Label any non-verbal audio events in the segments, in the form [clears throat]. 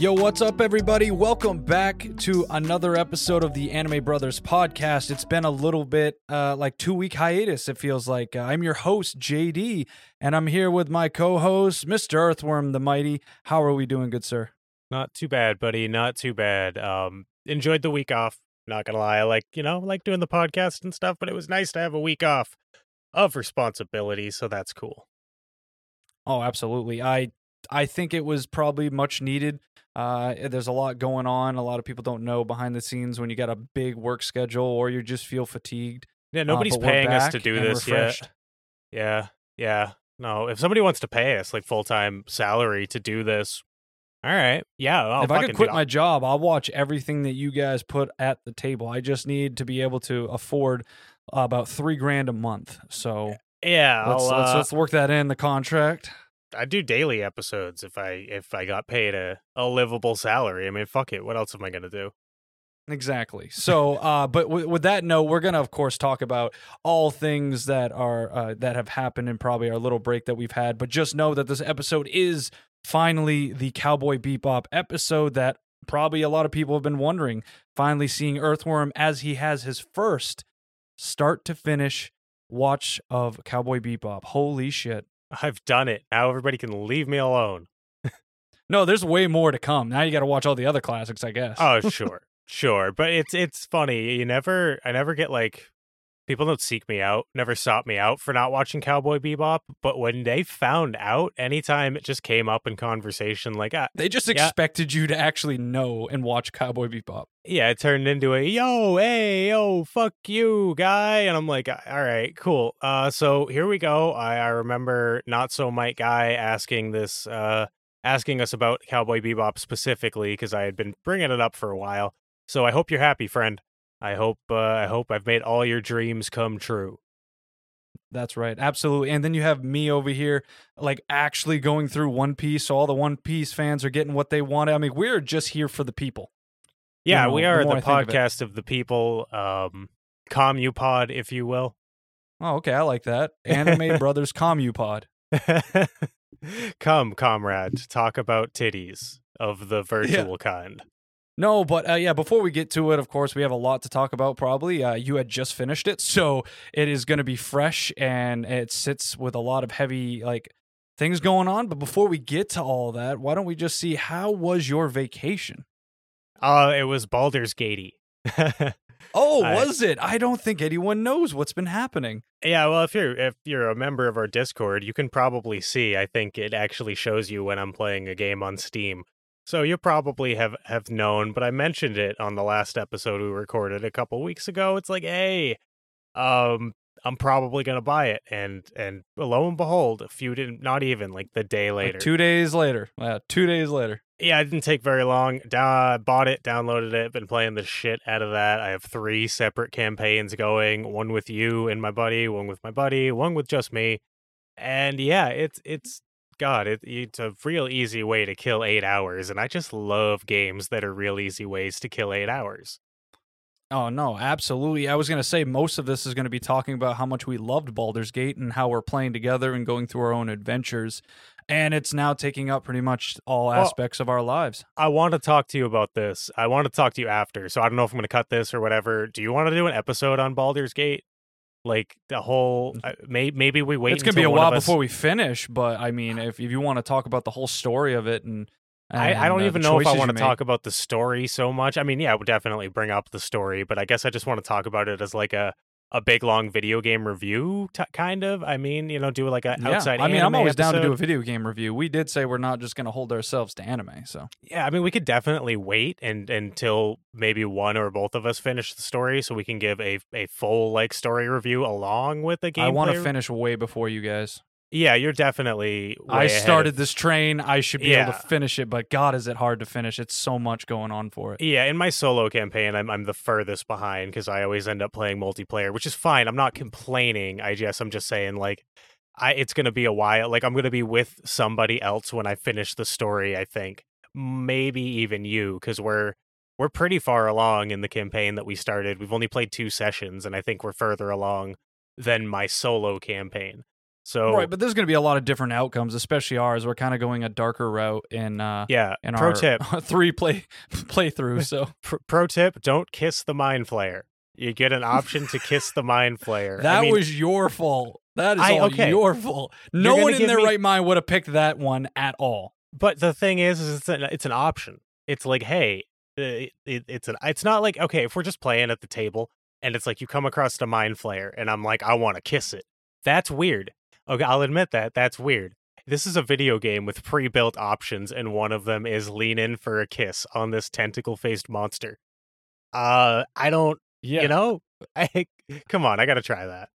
Yo, what's up, everybody? Welcome back to another episode of the Anime Brothers podcast. It's been a little bit uh, like two week hiatus, it feels like. Uh, I'm your host, JD, and I'm here with my co host, Mr. Earthworm the Mighty. How are we doing, good sir? Not too bad, buddy. Not too bad. Um, enjoyed the week off. Not gonna lie, I like you know, like doing the podcast and stuff, but it was nice to have a week off of responsibility, so that's cool. Oh, absolutely. I I think it was probably much needed. Uh, there's a lot going on. A lot of people don't know behind the scenes when you got a big work schedule or you just feel fatigued. Yeah, nobody's Uh, paying us to do this refreshed. yet. Yeah, yeah. No, if somebody wants to pay us like full time salary to do this, all right. Yeah, I'll if I could quit my job, I'll watch everything that you guys put at the table. I just need to be able to afford uh, about three grand a month. So yeah, let's, I'll, let's uh, let's work that in the contract. I do daily episodes if I if I got paid a, a livable salary. I mean, fuck it. What else am I gonna do? Exactly. So, uh, but w- with that note, we're gonna of course talk about all things that are uh, that have happened in probably our little break that we've had. But just know that this episode is finally the Cowboy Bebop episode that probably a lot of people have been wondering. Finally, seeing Earthworm as he has his first start to finish watch of Cowboy Bebop. Holy shit! I've done it. Now everybody can leave me alone. No, there's way more to come. Now you got to watch all the other classics, I guess. Oh, [laughs] sure, sure. But it's it's funny. You never, I never get like people don't seek me out, never sought me out for not watching Cowboy Bebop. But when they found out, anytime it just came up in conversation, like ah, They just Yeah. expected you to actually know and watch Cowboy Bebop. yeah, it turned into a yo, hey, yo, fuck you, guy, and I'm like, all right, cool. Uh, so here we go. I, I remember not so Mike guy asking this, uh, asking us about Cowboy Bebop specifically because I had been bringing it up for a while. So I hope you're happy, friend. I hope, uh, I hope I've made all your dreams come true. That's right. Absolutely. And then you have me over here, like actually going through One Piece. So all the One Piece fans are getting what they wanted. I mean, we're just here for the people. You Yeah, know, we are the I think of podcast of, the people, um, Commupod, if you will. Oh, okay. I like that. Anime [laughs] Brothers Commupod. [laughs] Come, comrade, talk about titties of the [laughs] virtual kind. No, but uh, yeah, before we get to it, of course, we have a lot to talk about probably. Uh, you had just finished it. So it is going to be fresh and it sits with a lot of heavy, like, things going on. But before we get to all that, why don't we just see how was your vacation? Uh, it was Baldur's Gatey. [laughs] Oh, I- was it? I don't think anyone knows what's been happening. yeah, well, if you're if you're a member of our Discord, you can probably see. I think it actually shows you when I'm playing a game on Steam. So you probably have have known, but I mentioned it on the last episode we recorded a couple weeks ago. It's like, hey, um, I'm probably gonna buy it, and and lo and behold, a few didn't, not even like the day Like, later. two days later. Yeah, two days later. yeah, it didn't take very long. Da- bought it, downloaded it, been playing the shit out of that. I have three separate campaigns going: one with you and my buddy, one with my buddy, one with just me. And yeah, it's it's God, it, it's a real easy way to kill eight hours, and I just love games that are real easy ways to kill eight hours. Oh no, absolutely. I was gonna say most of this is gonna be talking about how much we loved Baldur's Gate and how we're playing together and going through our own adventures. And it's now taking up pretty much all Well- aspects of our lives. I want to talk to you about this. I want to talk to you after, so I don't know if I'm going to cut this or whatever. Do you want to do an episode on Baldur's Gate? Like the whole, uh, may, maybe we wait. it's gonna be a while us- before we finish, but I mean, if, if you want to talk about the whole story of it and, I, I don't uh, even know if I want to talk about the story so much. I mean, yeah, I would definitely bring up the story, but I guess I just want to talk about it as like a, a big long video game review, t- kind of. I mean, you know, do like a Yeah, outside. I mean, I'm always down to do a video game review. We did say we're not just gonna hold ourselves to anime, so Yeah, I mean, we could definitely wait and until maybe one or both of us finish the story, so we can give a a full like story review along with the game. I want to finish way before you guys. Yeah, you're definitely. I started of- this train. I should be able to finish it, but God, is it hard to finish? It's so much going on for it. Yeah, in my solo campaign, I'm I'm the furthest behind because I always end up playing multiplayer, which is fine. I'm not complaining. I guess I'm just saying like, I it's gonna be a while. Like I'm gonna be with somebody else when I finish the story. I think maybe even you because we're we're pretty far along in the campaign that we started. We've only played two sessions, and I think we're further along than my solo campaign. So right, but there's going to be a lot of different outcomes, especially ours. We're kind of going a darker route in uh yeah, in pro our tip, [laughs] three play playthrough. So [laughs] pro tip, don't kiss the mind flayer. You get an option to kiss the mind flayer. that I mean, was your fault. That is I- all okay. your fault. No one in their me- right mind would have picked that one at all. but the thing is, is it's an it's an option. It's like, hey, uh, it, it's an it's not like okay, if we're just playing at the table and it's like you come across the mind flayer and I'm like, I want to kiss it. That's weird. Okay, I'll admit that. That's weird. This is a video game with pre-built options, and one of them is lean in for a kiss on this tentacle-faced monster. Uh, I don't, Yeah, you know, [laughs] I come on, I gotta try that.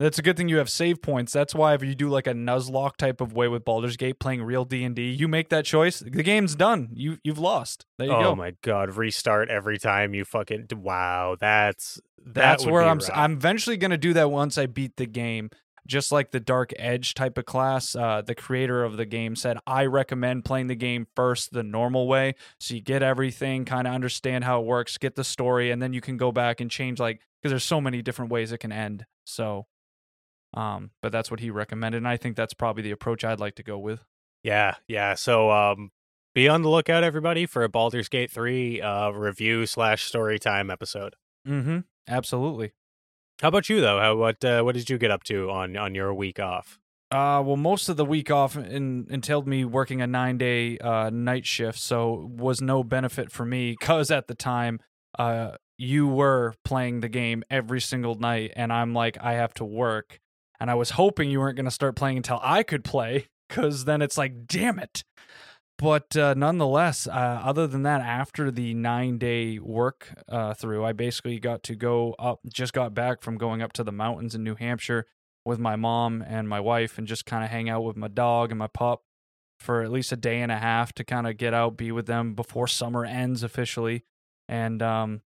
That's a good thing you have save points. That's why if you do like a Nuzlocke type of way with Baldur's Gate playing real D and D, you make that choice, the game's done. You you've lost. There you oh go. my god, restart every time you fucking wow. That's that That's where I'm. rough. I'm eventually gonna do that once I beat the game. Just like the Dark Urge type of class, uh, the creator of the game said, I recommend playing the game first the normal way, so you get everything, kind of understand how it works, get the story, and then you can go back and change like because there's so many different ways it can end. So, um, but that's what he recommended, and I think that's probably the approach I'd like to go with. Yeah, yeah. So um be on the lookout everybody for a Baldur's Gate 3 uh review slash story time episode. Mm-hmm. Absolutely. How about you though? How what uh, what did you get up to on on your week off? Uh, well, most of the week off in, entailed me working a nine day uh, night shift, so was no benefit for me because at the time, uh, you were playing the game every single night, and I'm like, I have to work, and I was hoping you weren't going to start playing until I could play, because then it's like, damn it. But uh, nonetheless, uh, other than that, after the nine day work uh, through, I basically got to go up, just got back from going up to the mountains in New Hampshire with my mom and my wife and just kind of hang out with my dog and my pup for at least a day and a half to kind of get out, be with them before summer ends officially. And um,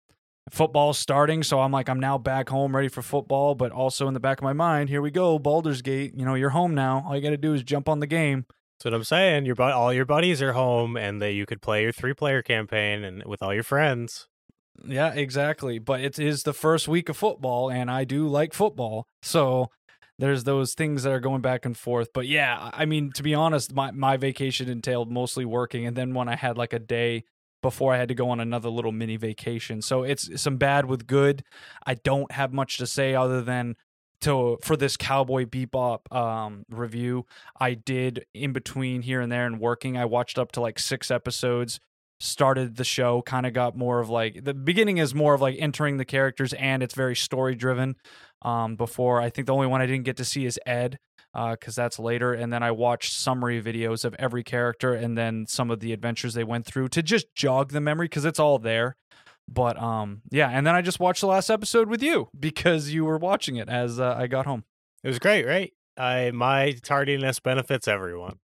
football's starting, so I'm like, I'm now back home ready for football, but also in the back of my mind, here we go, Baldur's Gate. You know, you're home now. All you got to do is jump on the game. That's what I'm saying. Your all your buddies are home and that you could play your three player campaign and with all your friends. Yeah, exactly. But it is the first week of football, and I do like football. So there's those things that are going back and forth. But yeah, I mean, to be honest, my, my vacation entailed mostly working. And then when I had like a day before I had to go on another little mini vacation. So it's some bad with good. I don't have much to say other than to for this Cowboy Bebop um, review. I did in between here and there and working. I watched up to like six episodes started the show kind of got more of like the beginning is more of like entering the characters and it's very story driven um before i think the only one i didn't get to see is ed because that's later and then i watched summary videos of every character and then some of the adventures they went through to just jog the memory because it's all there but um yeah and then i just watched the last episode with you [laughs] because you were watching it as uh, i got home It was great, right? I my tardiness benefits everyone.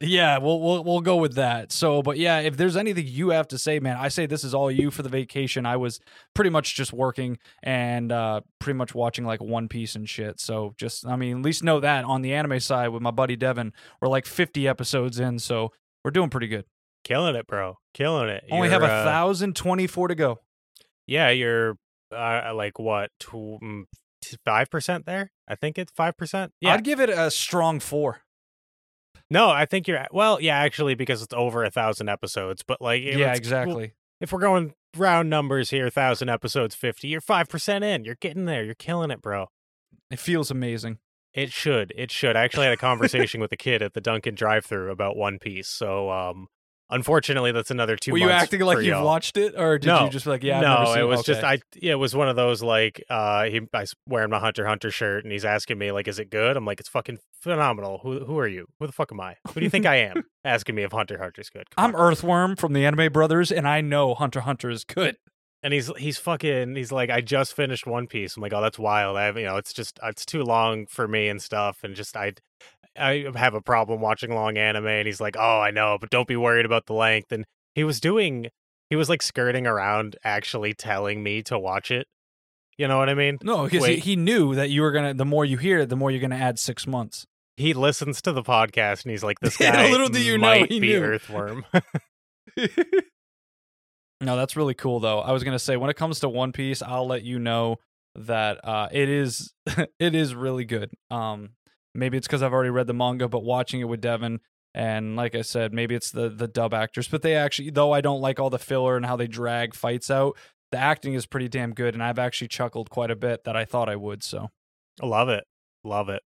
Yeah, we'll we'll we'll go with that. So, but yeah, if there's anything you have to say, man, I say this is all you for the vacation. I was pretty much just working and uh pretty much watching like One Piece and shit. So, just I mean, at least know that on the anime side with my buddy Devin, we're like 50 episodes in, so we're doing pretty good. Killing it, bro. Killing it. Only You're, have a uh, thousand twenty four to go. Yeah, you're uh, like what mm, five percent there? I think it's five percent. Yeah, I'd give it a strong four. No, I think you're well. Yeah, actually, because it's over a thousand episodes. But like, Yeah, exactly. If we're going round numbers here, thousand episodes, fifty. You're five percent in. You're getting there. You're killing it, bro. It feels amazing. It should. It should. I actually had a conversation with a kid at the Dunkin' drive-through about One Piece. So, um, unfortunately, that's another two. Were you acting like you've y'all. watched it, or did No. you just be like, yeah, I've no, it was just I. Yeah, it was one of those like uh, he I was wearing my Hunter Hunter shirt, and he's asking me like, "Is it good?" I'm like, "It's fucking phenomenal." Who who are you? Who the fuck am I? Who do you think I am? [laughs] Asking me if Hunter Hunter's good. Come I'm on. Earthworm from the Anime Brothers, and I know Hunter Hunter is good. and he's he's fucking he's like, I just finished One Piece. I'm like, oh, that's wild. I have you know, it's just uh, it's too long for me and stuff, and just I. I have a problem watching long anime, and he's like, "Oh, I know, but don't be worried about the length." And he was doing, he was like skirting around, actually telling me to watch it. You know what I mean? No, because he, he knew that you were gonna. The more you hear it, the more you're gonna add six months. He listens to the podcast and he's like, "This [laughs] Yeah, guy little do you know might he be knew. Earthworm." [laughs] no, that's really cool though. I was gonna say when it comes to One Piece, I'll let you know that uh, it is [laughs] it is really good. Um, maybe it's because I've already read the manga, but watching it with Devin and like I said, maybe it's the the dub actors, but they actually though I don't like all the filler and how they drag fights out, the acting is pretty damn good, and I've actually chuckled quite a bit that I thought I would. So, I love it, love it.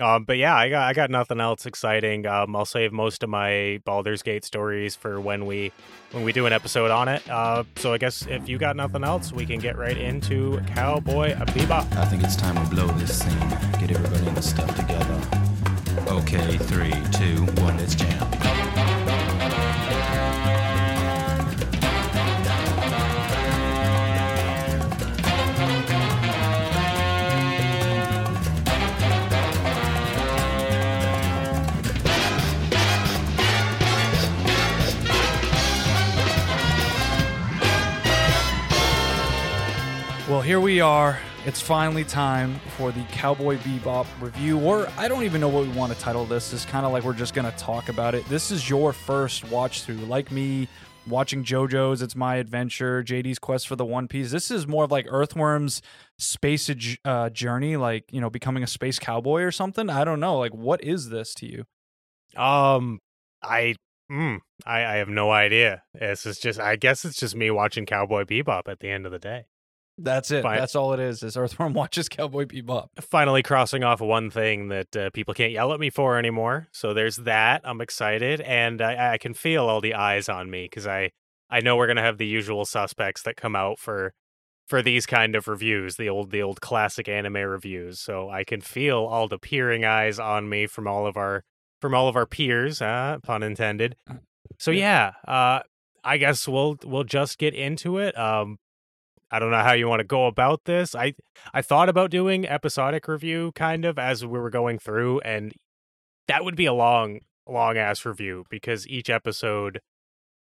Um, but yeah, I got I got nothing else exciting. Um, I'll save most of my Baldur's Gate stories for when we when we do an episode on it. Uh, so I guess if you got nothing else, we can get right into Cowboy Bebop. I think it's time we blow this scene. Get everybody in the stuff together. Okay, three, two, one, let's jam. Well, here we are. It's finally time for the Cowboy Bebop review, or I don't even know what we want to title this. It's kind of like we're just going to talk about it. This is your first watch through. Like me watching JoJo's It's My Adventure, JD's Quest for the One Piece. This is more of like Earthworm's space uh, journey, like, you know, becoming a space cowboy or something. I don't know. Like, what is this to you? Um, I Mm, I, I have no idea. This is just, I guess it's just me watching Cowboy Bebop at the end of the day. That's it. That's all it is. Is Earthworm [laughs] watches Cowboy Bebop. Finally crossing off one thing that uh, people can't yell at me for anymore. So there's that. I'm excited, and I, I can feel all the eyes on me because I I know we're gonna have the usual suspects that come out for for these kind of reviews, the old the old classic anime reviews. So I can feel all the peering eyes on me from all of our from all of our peers, uh, pun intended. So yeah, uh, I guess we'll we'll just get into it. Um, I don't know how you want to go about this. I I thought about doing episodic review kind of as we were going through and that would be a long long ass review because each episode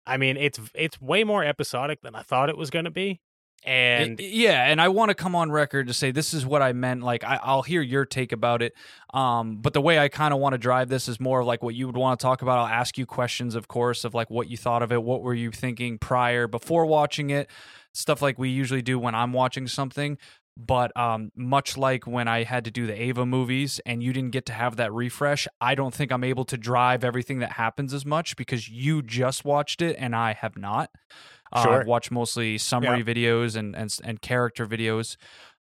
I mean it's it's way more episodic than I thought it was going to be. And yeah, and I want to come on record to say this is what I meant. Like I, will hear your take about it, um, but the way I kind of want to drive this is more of like what you would want to talk about. I'll ask you questions, of course, of like what you thought of it, what were you thinking prior, before watching it, stuff like we usually do when I'm watching something. But um, much like when I had to do the Eva movies and you didn't get to have that refresh, I don't think I'm able to drive everything that happens as much because you just watched it and I have not. Uh, sure. I've watched mostly summary yeah. videos and, and and character videos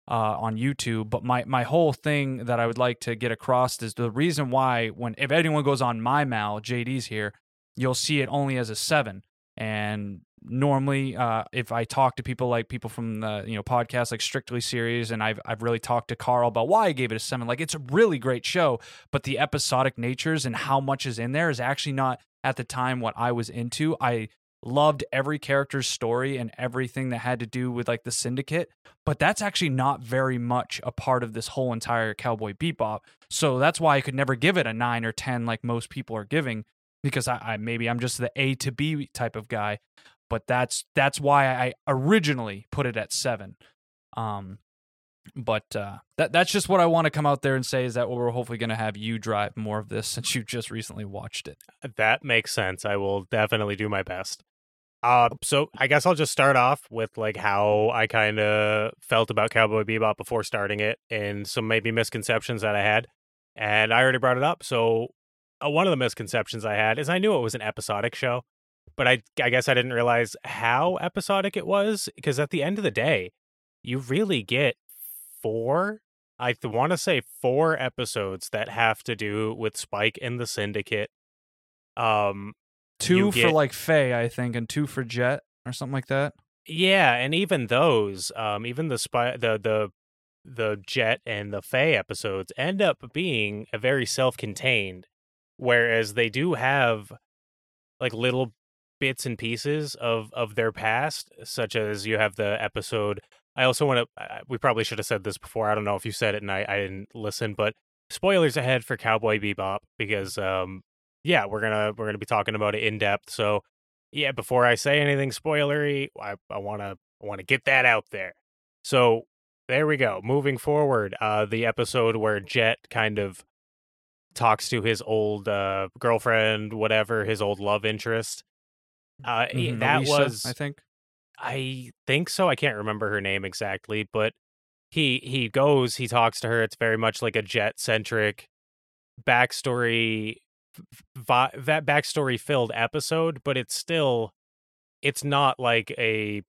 uh, on YouTube. But my my whole thing that I would like to get across is the reason why when if anyone goes on my mal, JD's here, you'll see it only as a seven. And normally uh, if i talk to people like people from the you know podcasts like strictly series and I've, I've really talked to carl about why i gave it a seven. Like it's a really great show but the episodic natures and how much is in there is actually not at the time what i was into. I loved every character's story and everything that had to do with like the syndicate but that's actually not very much a part of this whole entire cowboy bebop. So that's why i could never give it a 9 or 10 like most people are giving because I, I maybe i'm just the a to b type of guy but that's that's why I originally put it at seven. Um, but uh, that that's just what I want to come out there and say is that we're hopefully going to have you drive more of this [laughs] since you just recently watched it. Uh, that makes sense. I will definitely do my best. Uh, so I guess I'll just start off with like how I kind of felt about Cowboy Bebop before starting it, and some maybe misconceptions that I had. And I already brought it up. So uh, one of the misconceptions I had is I knew it was an episodic show but I I guess I didn't realize how episodic it was because at the end of the day, you really get four. I th- want to say four episodes that have to do with Spike and the Syndicate. Um, two get, for like Faye, I think, and two for Jet or something like that. Yeah, and even those, um, even the spy, the the the Jet and the Faye episodes end up being a very self-contained, whereas they do have like little bits and pieces of of their past, such as you have the episode. I also want to. We probably should have said this before. I don't know if you said it and I, I didn't listen, but spoilers ahead for Cowboy Bebop because um yeah we're gonna we're gonna be talking about it in depth. So yeah, before I say anything spoilery, I I want to want to get that out there. So there we go. Moving forward, uh, the episode where Jet kind of talks to his old uh, girlfriend, whatever, his old love interest, uh, mm-hmm. that was, I think. I think so. I can't remember her name exactly, but he he goes, he talks to her. It's very much like a jet centric backstory, vi- that backstory filled episode, but it's still, it's not like a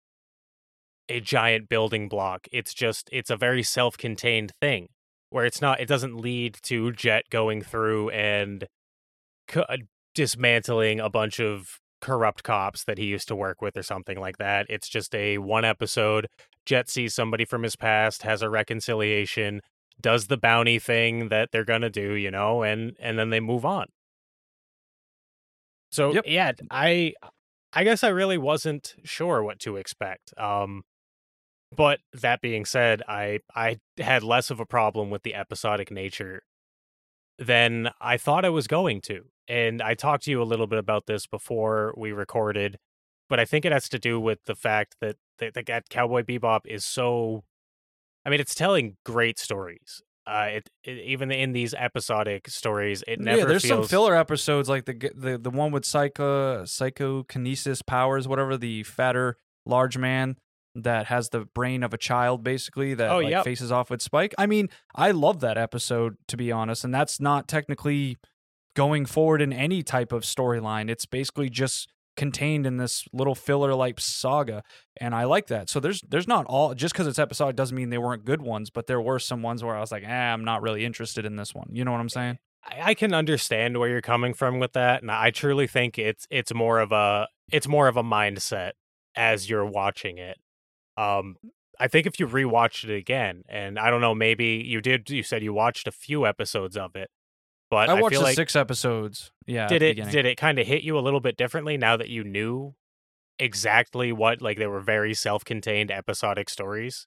a giant building block. It's just it's a very self contained thing where it's not. It doesn't lead to Jet going through and co- uh, dismantling a bunch of corrupt cops that he used to work with or something like that. It's just a one episode. Jet sees somebody from his past, has a reconciliation, does the bounty thing that they're gonna do, you know, and and then they move on. So Yep. yeah, I I guess I really wasn't sure what to expect. Um but that being said, I I had less of a problem with the episodic nature than I thought I was going to. And I talked to you a little bit about this before we recorded, but I think it has to do with the fact that that, that Cowboy Bebop is so I mean, it's telling great stories. Uh, it, it even in these episodic stories, it never yeah, there's feels some filler episodes like the the the one with psycho psychokinesis powers, whatever the fatter large man that has the brain of a child basically that Oh, like, yep. faces off with Spike. I mean, I love that episode to be honest, and that's not technically going forward in any type of storyline. It's basically just contained in this little filler like saga and I like that. So there's there's not all just cuz it's episodic doesn't mean they weren't good ones, but there were some ones where I was like, "Eh, I'm not really interested in this one." You know what I'm saying? I can understand where you're coming from with that, and I truly think it's it's more of a it's more of a mindset as you're watching it. Um, I think if you rewatched it again, and I don't know, maybe you did. You said you watched a few episodes of it, but I I, watched like six episodes. Yeah. did it beginning. did it kind of hit you a little bit differently now that you knew exactly what like they were very self-contained episodic stories.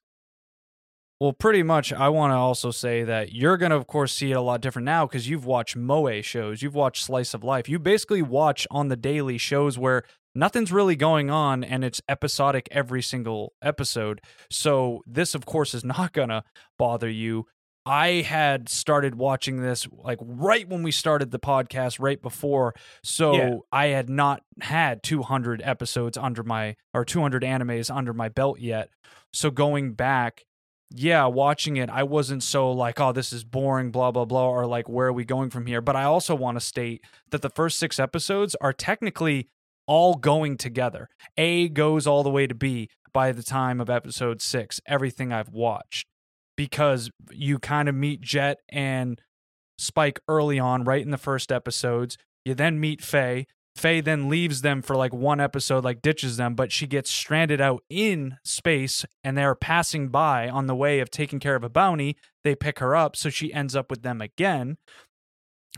Well, pretty much. I want to also say that you're going to, of course, see it a lot different now because you've watched Moe shows, you've watched Slice of Life. You basically watch on the daily shows where nothing's really going on and it's episodic every single episode. So, this, of course, is [laughs] not going to bother you. I had started watching this like right when we started the podcast, right before. So Yeah. I had not had 200 episodes under my, or 200 animes under my belt yet. So going back, yeah, watching it, I wasn't so like, oh, this is boring, blah, blah, blah, or like, where are we going from here? But I also want to state that the first six episodes are technically all going together. A goes all the way to B by the time of episode six, everything I've watched, because you kind of meet Jet and Spike early on, right in the first episodes. You then meet Faye. Faye then leaves them for like one episode, like ditches them, but she gets stranded out in space and they're passing by on the way of taking care of a bounty. They pick her up, so she ends up with them again.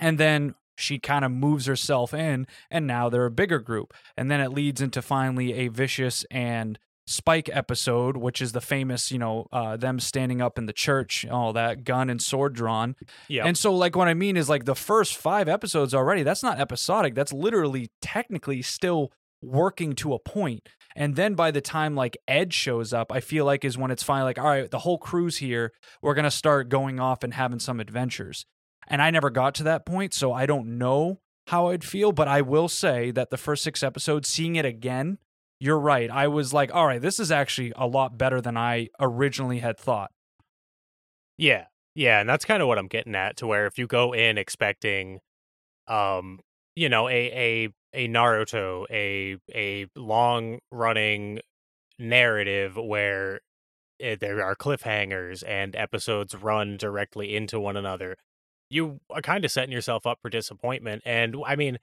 And then she kind of moves herself in, and now they're a bigger group. And then it leads into finally a vicious and Spike episode, which is the famous, you know, uh, them standing up in the church, all that gun and sword drawn. Yeah, And so, like, what I mean is, like, the first five episodes already, that's not episodic. That's literally, technically, still working to a point. And then by the time, like, Ed shows up, I feel like is when it's finally like, all right, the whole crew's here. We're going to start going off and having some adventures. And I never got to that point, so I don't know how I'd feel. But I will say that the first six episodes, seeing it again, you're right. I was like, all right, this is actually a lot better than I originally had thought. Yeah. Yeah, and that's kind of what I'm getting at to where if you go in expecting um you know a a a Naruto, a a long running narrative where eh, there are cliffhangers and episodes run directly into one another, you are kind of setting yourself up for disappointment. And I mean,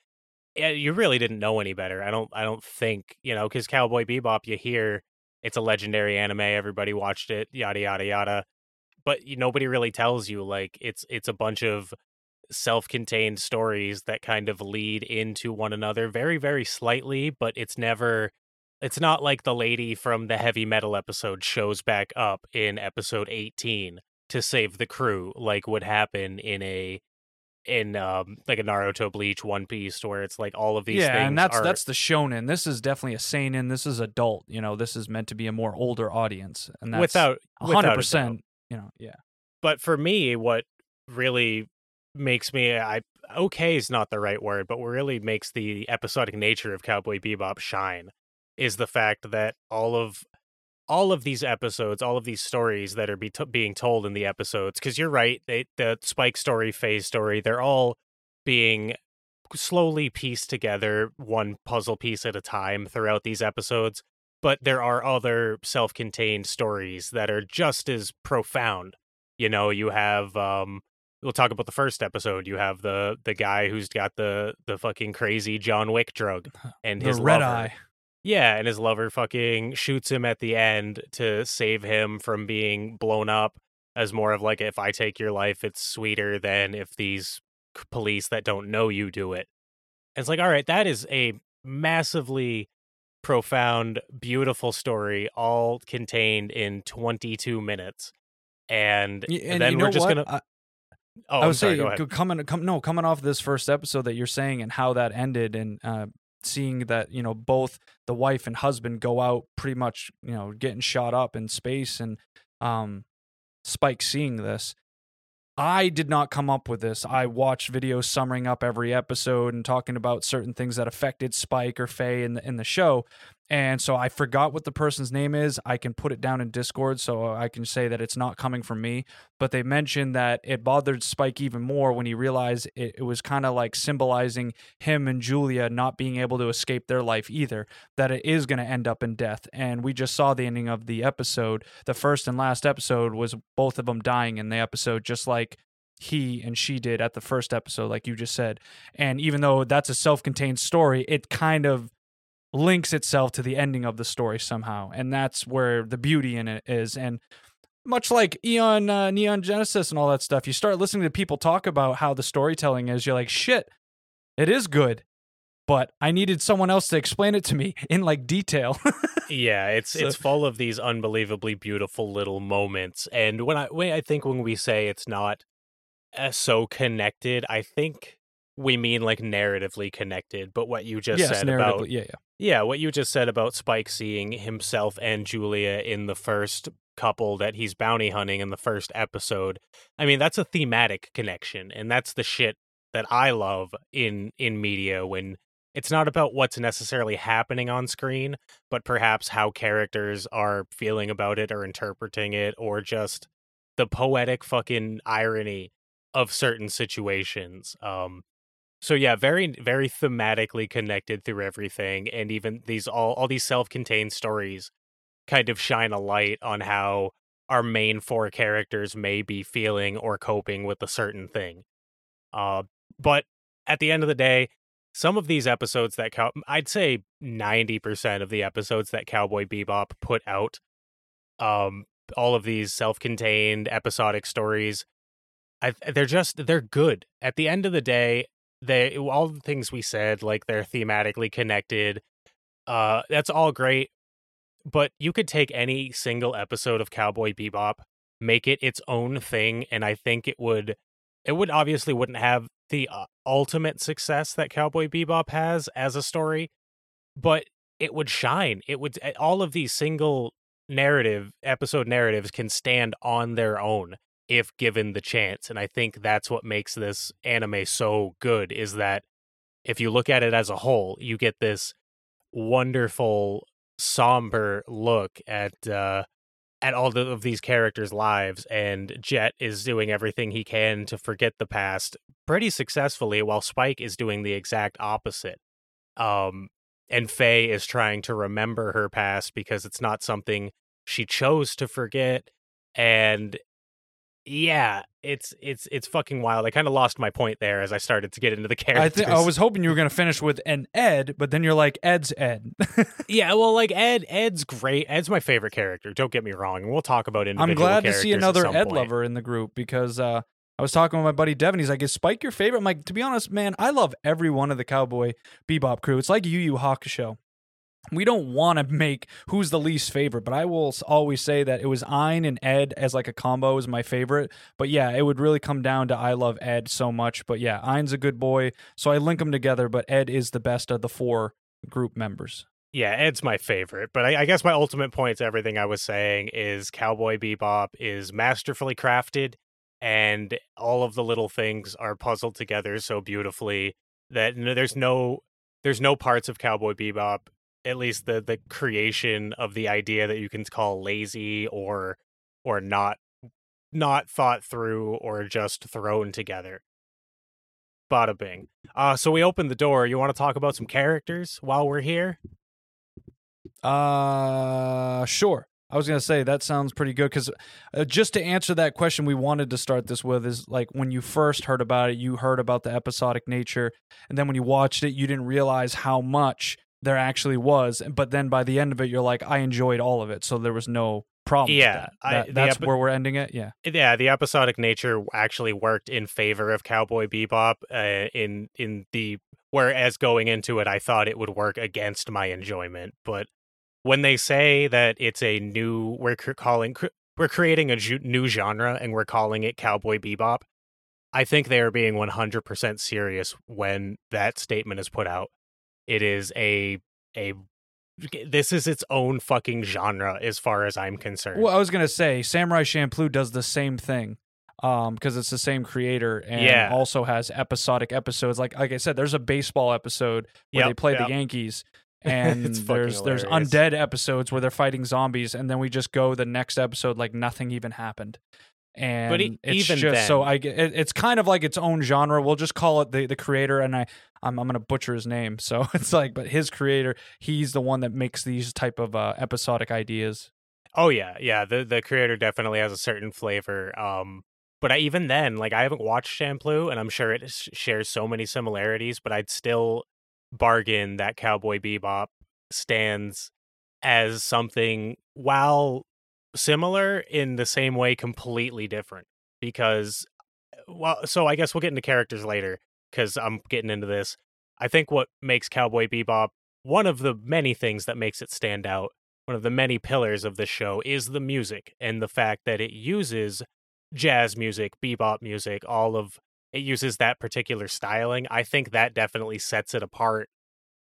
you really didn't know any better. I don't. I don't think you know because Cowboy Bebop. You hear it's a legendary anime. Everybody watched it. Yada yada yada. But you, nobody really tells you like it's it's a bunch of self-contained stories that kind of lead into one another very very slightly but it's never it's not like the lady from the heavy metal episode shows back up in episode 18 to save the crew like would happen in a in um like a Naruto Bleach One Piece where it's like all of these yeah, things and that's are that's the shonen. This is definitely a seinen. This is adult. You know, this is meant to be a more older audience, and that's without hundred percent. You know, yeah, but for me what really makes me i okay is not the right word but what really makes the episodic nature of cowboy bebop shine is the fact that all of all of these episodes, all of these stories that are be t- being told in the episodes, because you're right, they, the Spike story, Faye's story, they're all being slowly pieced together, one puzzle piece at a time throughout these episodes. But there are other self contained stories that are just as profound. You know, you have um we'll talk about the first episode. You have the the guy who's got the the fucking crazy John Wick drug [laughs] and the his red lover. eye. Yeah, and his lover fucking shoots him at the end to save him from being blown up as more of like if I take your life, it's sweeter than if these police that don't know you do it. And it's like, all right, that is a massively profound, beautiful story, all contained in 22 minutes. And, And, then we're just gonna. Oh, I I'm would sorry. Go ahead. co- coming come no coming off this first episode that you're saying and how that ended and uh, seeing that you know both the wife and husband go out pretty much you know getting shot up in space and um Spike seeing this. I did not come up with this. I watched videos summing up every episode and talking about certain things that affected Spike or Faye in the in the show. And so I forgot what the person's name is. I can put it down in Discord so I can say that it's not coming from me but they mentioned that it bothered Spike even more when he realized it, it was kind of like symbolizing him and Julia not being able to escape their life either, that it is going to end up in death. And we just saw the ending of the episode. The first and last episode was both of them dying in the episode, just like he and she did at the first episode, like you just said. And even though that's a self contained story, it kind of links itself to the ending of the story somehow. And that's where the beauty in it is. And much like Eon uh, Neon Genesis and all that stuff, you start listening to people talk about how the storytelling is. You're like, shit, it is good, but I needed someone else to explain it to me [laughs] in like detail. [laughs] yeah it's So- it's full of these unbelievably beautiful little moments and when i when i think when we say it's not uh, so connected i think we mean like narratively connected but what you just yes, said about yeah, yeah. yeah what you just said about spike seeing himself and julia in the first couple that he's bounty hunting in the first episode i mean that's a thematic connection and that's the shit that i love in in media when it's not about what's necessarily happening on screen but perhaps how characters are feeling about it or interpreting it or just the poetic fucking irony of certain situations um so yeah very very thematically connected through everything and even these all all these self-contained stories kind of shine a light on how our main four characters may be feeling or coping with a certain thing uh but at the end of the day some of these episodes that cow- I'd say 90% of the episodes that Cowboy Bebop put out um all of these self-contained episodic stories I they're just they're good. At the end of the day, they all the things we said like they're thematically connected. Uh that's all great. But you could take any single episode of Cowboy Bebop, make it its own thing and I think it would it would obviously wouldn't have the uh, ultimate success that Cowboy Bebop has as a story, but it would shine. It would all of these single narrative episode narratives can stand on their own if given the chance. And I think that's what makes this anime so good is that if you look at it as a whole, you get this wonderful somber look at uh at all the, of these characters' lives, and Jet is doing everything he can to forget the past pretty successfully, while Spike is doing the exact opposite. Um, and Faye is trying to remember her past because it's not something she chose to forget. And yeah, it's it's it's fucking wild. I kind of lost my point there as I started to get into the [laughs] I characters. think I was hoping you were going to finish with an Ed, but then you're like Ed's Ed. [laughs] yeah, well, like Ed, Ed's great. Ed's my favorite character. Don't get me wrong. And we'll talk about individual. I'm glad to see another Ed point. lover in the group because uh, I was talking with my buddy Devin. He's like, "Is Spike your favorite?" I'm like, "To be honest, man, I love every one of the Cowboy Bebop crew. It's like Yu Yu Hakusho. We don't want to make who's the least favorite, but I will always say that it was Ein and Ed as like a combo is my favorite. But yeah, it would really come down to I love Ed so much. But yeah, Ein's a good boy, so I link them together. But Ed is the best of the four group members. Yeah, Ed's my favorite. But I, I guess my ultimate point to everything I was saying is Cowboy Bebop is masterfully crafted, and all of the little things are puzzled together so beautifully that there's no there's no parts of Cowboy Bebop at least the the creation of the idea that you can call lazy or or not not thought through or just thrown together. Bada bing. Uh, so we open the door. You want to talk about some characters while we're here? Uh, sure. I was gonna say that sounds pretty good because uh, just to answer that question, we wanted to start this with is like when you first heard about it, you heard about the episodic nature, and then when you watched it, you didn't realize how much there actually was. But then by the end of it, you're like, I enjoyed all of it, so there was no problem. with Yeah, that. I- That- that's epi- where we're ending it. Yeah. Yeah, the episodic nature actually worked in favor of Cowboy Bebop. Uh, in in the whereas going into it, I thought it would work against my enjoyment. But when they say that it's a new, we're calling cr- we're creating a ju- new genre and we're calling it Cowboy Bebop. I think they are being 100% serious when that statement is put out. It is a a this is its own fucking genre as far as I'm concerned. Well, I was gonna say Samurai Champloo does the same thing, um, because it's the same creator and Yeah. also has episodic episodes. Like like I said, there's a baseball episode where they play yep. the Yankees, [laughs] and there's there's undead episodes where they're fighting zombies, and then we just go the next episode like nothing even happened. And e- it's even just so I it, it's kind of like its own genre. We'll just call it the the creator, and I I'm I'm gonna butcher his name, so [laughs] it's like, but his creator, he's the one that makes these type of uh, episodic ideas. Oh yeah, yeah. The the creator definitely has a certain flavor. Um, but I, even then, like I haven't watched Shampoo, and I'm sure it sh- shares so many similarities. But I'd still bargain that Cowboy Bebop stands as something while similar in the same way, completely different. Because, uh, well, so I guess we'll get into characters later because I'm getting into this. I think what makes Cowboy Bebop one of the many things that makes it stand out one of the many pillars of the show is the music and the fact that it uses jazz music, bebop music, all of it uses that particular styling. I think that definitely sets it apart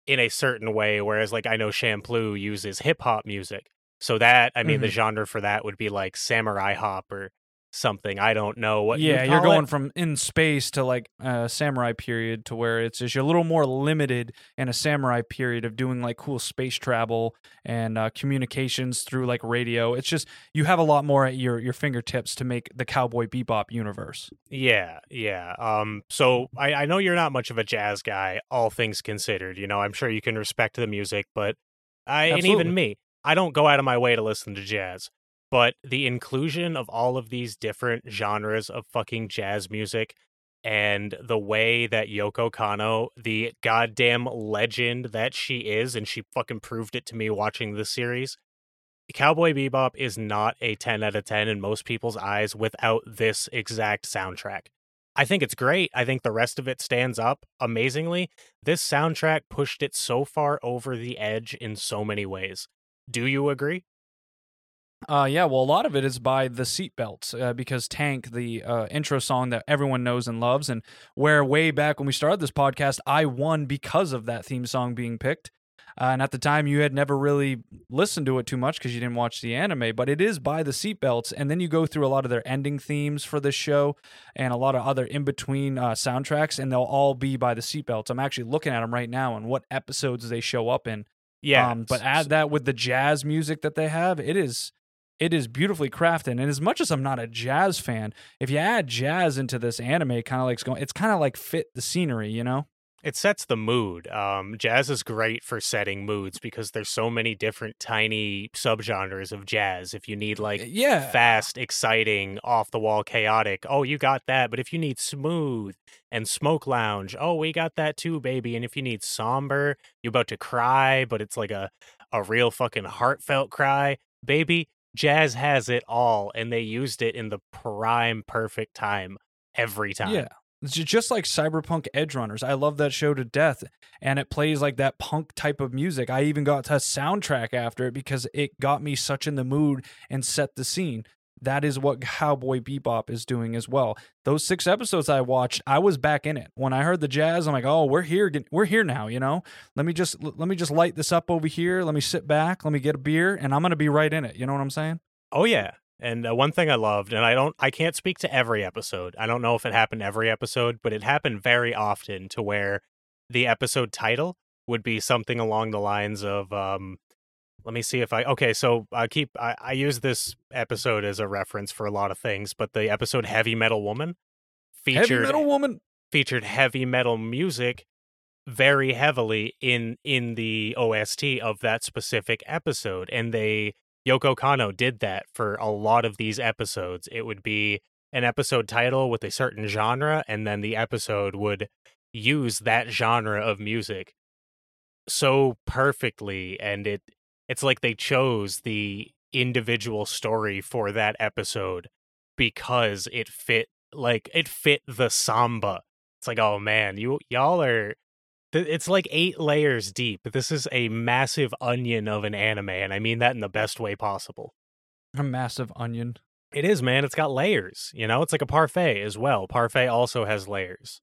in a certain way. Whereas, like, I know shampoo uses hip hop music. So that, I mean, the genre for that would be like samurai hop or something. I don't know what. yeah, you're call it. going from in space to like uh, samurai period to where it's just you're a little more limited in a samurai period of doing like cool space travel and uh, communications through like radio. It's just you have a lot more at your your fingertips to make the Cowboy Bebop universe. Yeah, yeah. Um, so I, I know you're not much of a jazz guy, all things considered. You know, I'm sure you can respect the music, but I and even me, I don't go out of my way to listen to jazz. But the inclusion of all of these different genres of fucking jazz music and the way that Yoko Kanno, the goddamn legend that she is, and she fucking proved it to me watching this series. Cowboy Bebop is not a 10 out of 10 in most people's eyes without this exact soundtrack. I think it's great. I think the rest of it stands up amazingly. This soundtrack pushed it so far over the edge in so many ways. Do you agree? Uh, yeah, well, a lot of it is by the seatbelts uh, because Tank, the uh, intro song that everyone knows and loves, and where way back when we started this podcast, I won because of that theme song being picked. Uh, and at the time, you had never really listened to it too much because you didn't watch the anime, but it is by the seatbelts. And then you go through a lot of their ending themes for this show and a lot of other in between uh, soundtracks, and they'll all be by the seatbelts. I'm actually looking at them right now and what episodes they show up in. Yeah. Um, but add that with the jazz music that they have, it is it is beautifully crafted. And as much as I'm not a jazz fan, if you add jazz into this anime, kind of like it's going, it's kind of like fit the scenery, you know? It sets the mood. Um, jazz is great for setting moods because there's so many different tiny subgenres of jazz. If you need like yeah, fast, exciting, off the wall, chaotic, oh, you got that. But if you need smooth and smoke lounge, oh, we got that too, baby. And if you need somber, you're about to cry, but it's like a a real fucking heartfelt cry, baby. Jazz has it all, and they used it in the prime perfect time every time. yeah. Just like Cyberpunk Edge Runners. I love that show to death, and it plays like that punk type of music. I even got to soundtrack after it because it got me such in the mood and set the scene. That is what Cowboy Bebop is doing as well. Those six episodes I watched, I was back in it. When I heard the jazz, I'm like, "Oh, we're here. We're here now." You know, let me just let me just light this up over here. Let me sit back. Let me get a beer, and I'm gonna be right in it. You know what I'm saying? Oh yeah. And uh, one thing I loved, and I don't, I can't speak to every episode. I don't know if it happened every episode, but it happened very often to where the episode title would be something along the lines of um let me see if I okay, so I keep I, I use this episode as a reference for a lot of things, but the episode Heavy Metal Woman featured Heavy metal woman. featured heavy metal music very heavily in in the OST of that specific episode and they Yoko Kanno did that for a lot of these episodes. It would be an episode title with a certain genre and then the episode would use that genre of music so perfectly and it it's like they chose the individual story for that episode because it fit like it fit the samba. It's like oh man you y'all are it's like eight layers deep. This is a massive onion of an anime and i mean that in the best way possible. A massive onion. it is man. It's got layers you know? It's like a parfait as well. Parfait also has layers.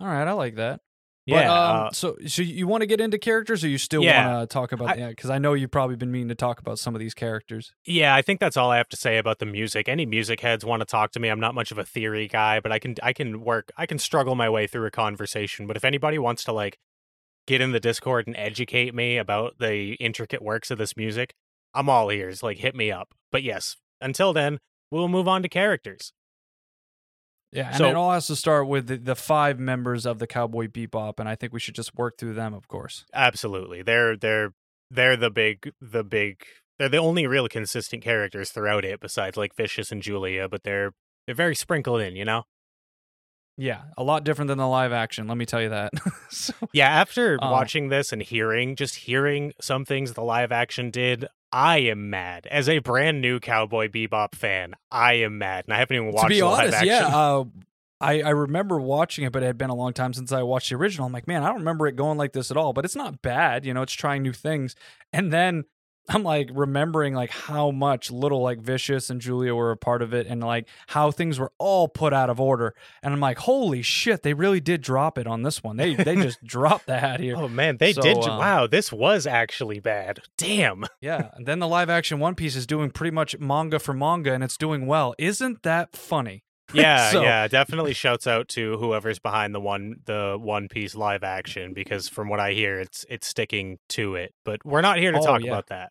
All right, I like that. Yeah But, um, uh, so so you want to get into characters, or you still Yeah. want to talk about? Yeah, because I know you've probably been meaning to talk about some of these characters. Yeah, I think that's all I have to say about the music. Any music heads want to talk to me. I'm not much of a theory guy, but I can I can work I can struggle my way through a conversation. But if anybody wants to like get in the Discord and educate me about the intricate works of this music, I'm all ears. Like hit me up. But yes, until then, we'll move on to characters. Yeah, and So- it all has to start with the, the five members of the Cowboy Bebop, and I think we should just work through them, of course. Absolutely. They're they're they're the big the big they're the only real consistent characters throughout it besides like Vicious and Julia, but they're they're very sprinkled in, you know? Yeah, a lot different than the live action. Let me tell you that. [laughs] so, Yeah, after Uh, watching this and hearing, just hearing some things the live action did, I am mad. As a brand new Cowboy Bebop fan, I am mad. And I haven't even watched to be the live honest, action. yeah, uh, I I remember watching it, but it had been a long time since I watched the original. I'm like, man, I don't remember it going like this at all. But it's not bad, you know. It's trying new things, and then I'm like remembering like how much little like Vicious and Julia were a part of it, and like how things were all put out of order. And I'm like, holy shit, they really did drop it on this one. They they just [laughs] dropped the hat here. Oh man, they So, did. uh, wow, this was actually bad. Damn. Yeah, and then the live action One Piece is doing pretty much manga for manga, and it's doing well. Isn't that funny? [laughs] Yeah, So- yeah. Definitely shouts out to whoever's behind the one the One Piece live action because from what I hear, it's it's sticking to it. But we're not here to Oh, talk yeah. about that.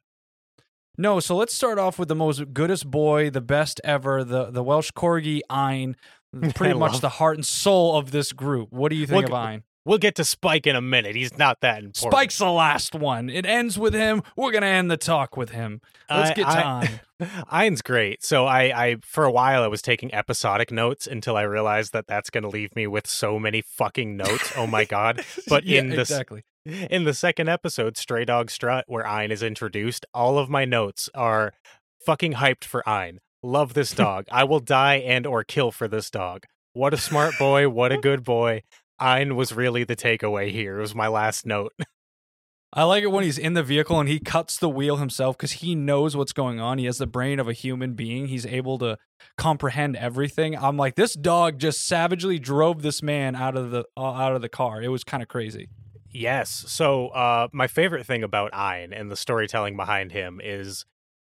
No, so let's start off with the most goodest boy, the best ever, the the Welsh corgi Ein, [laughs] pretty I much love- the heart and soul of this group. What do you think of Ein? We'll get to Spike in a minute. He's not that important. Spike's the last one. It ends with him. We're gonna end the talk with him. Let's I- get to I- Ein. [laughs] Ein's great. So I, I, for a while, I was taking episodic notes until I realized that that's going to leave me with so many fucking notes. Oh my god! [laughs] But Yeah, in the exactly. in the second episode, Stray Dog Strut, where Ein is introduced, all of my notes are fucking hyped for Ein. Love this dog. I will die and or kill for this dog. What a smart boy. What a good boy. Ein was really the takeaway here. It was my last note. [laughs] I like it when he's in the vehicle and he cuts the wheel himself because he knows what's going on. He has the brain of a human being. He's able to comprehend everything. I'm like, this dog just savagely drove this man out of the uh, out of the car. It was kind of crazy. Yes. So, uh, my favorite thing about Ein and the storytelling behind him is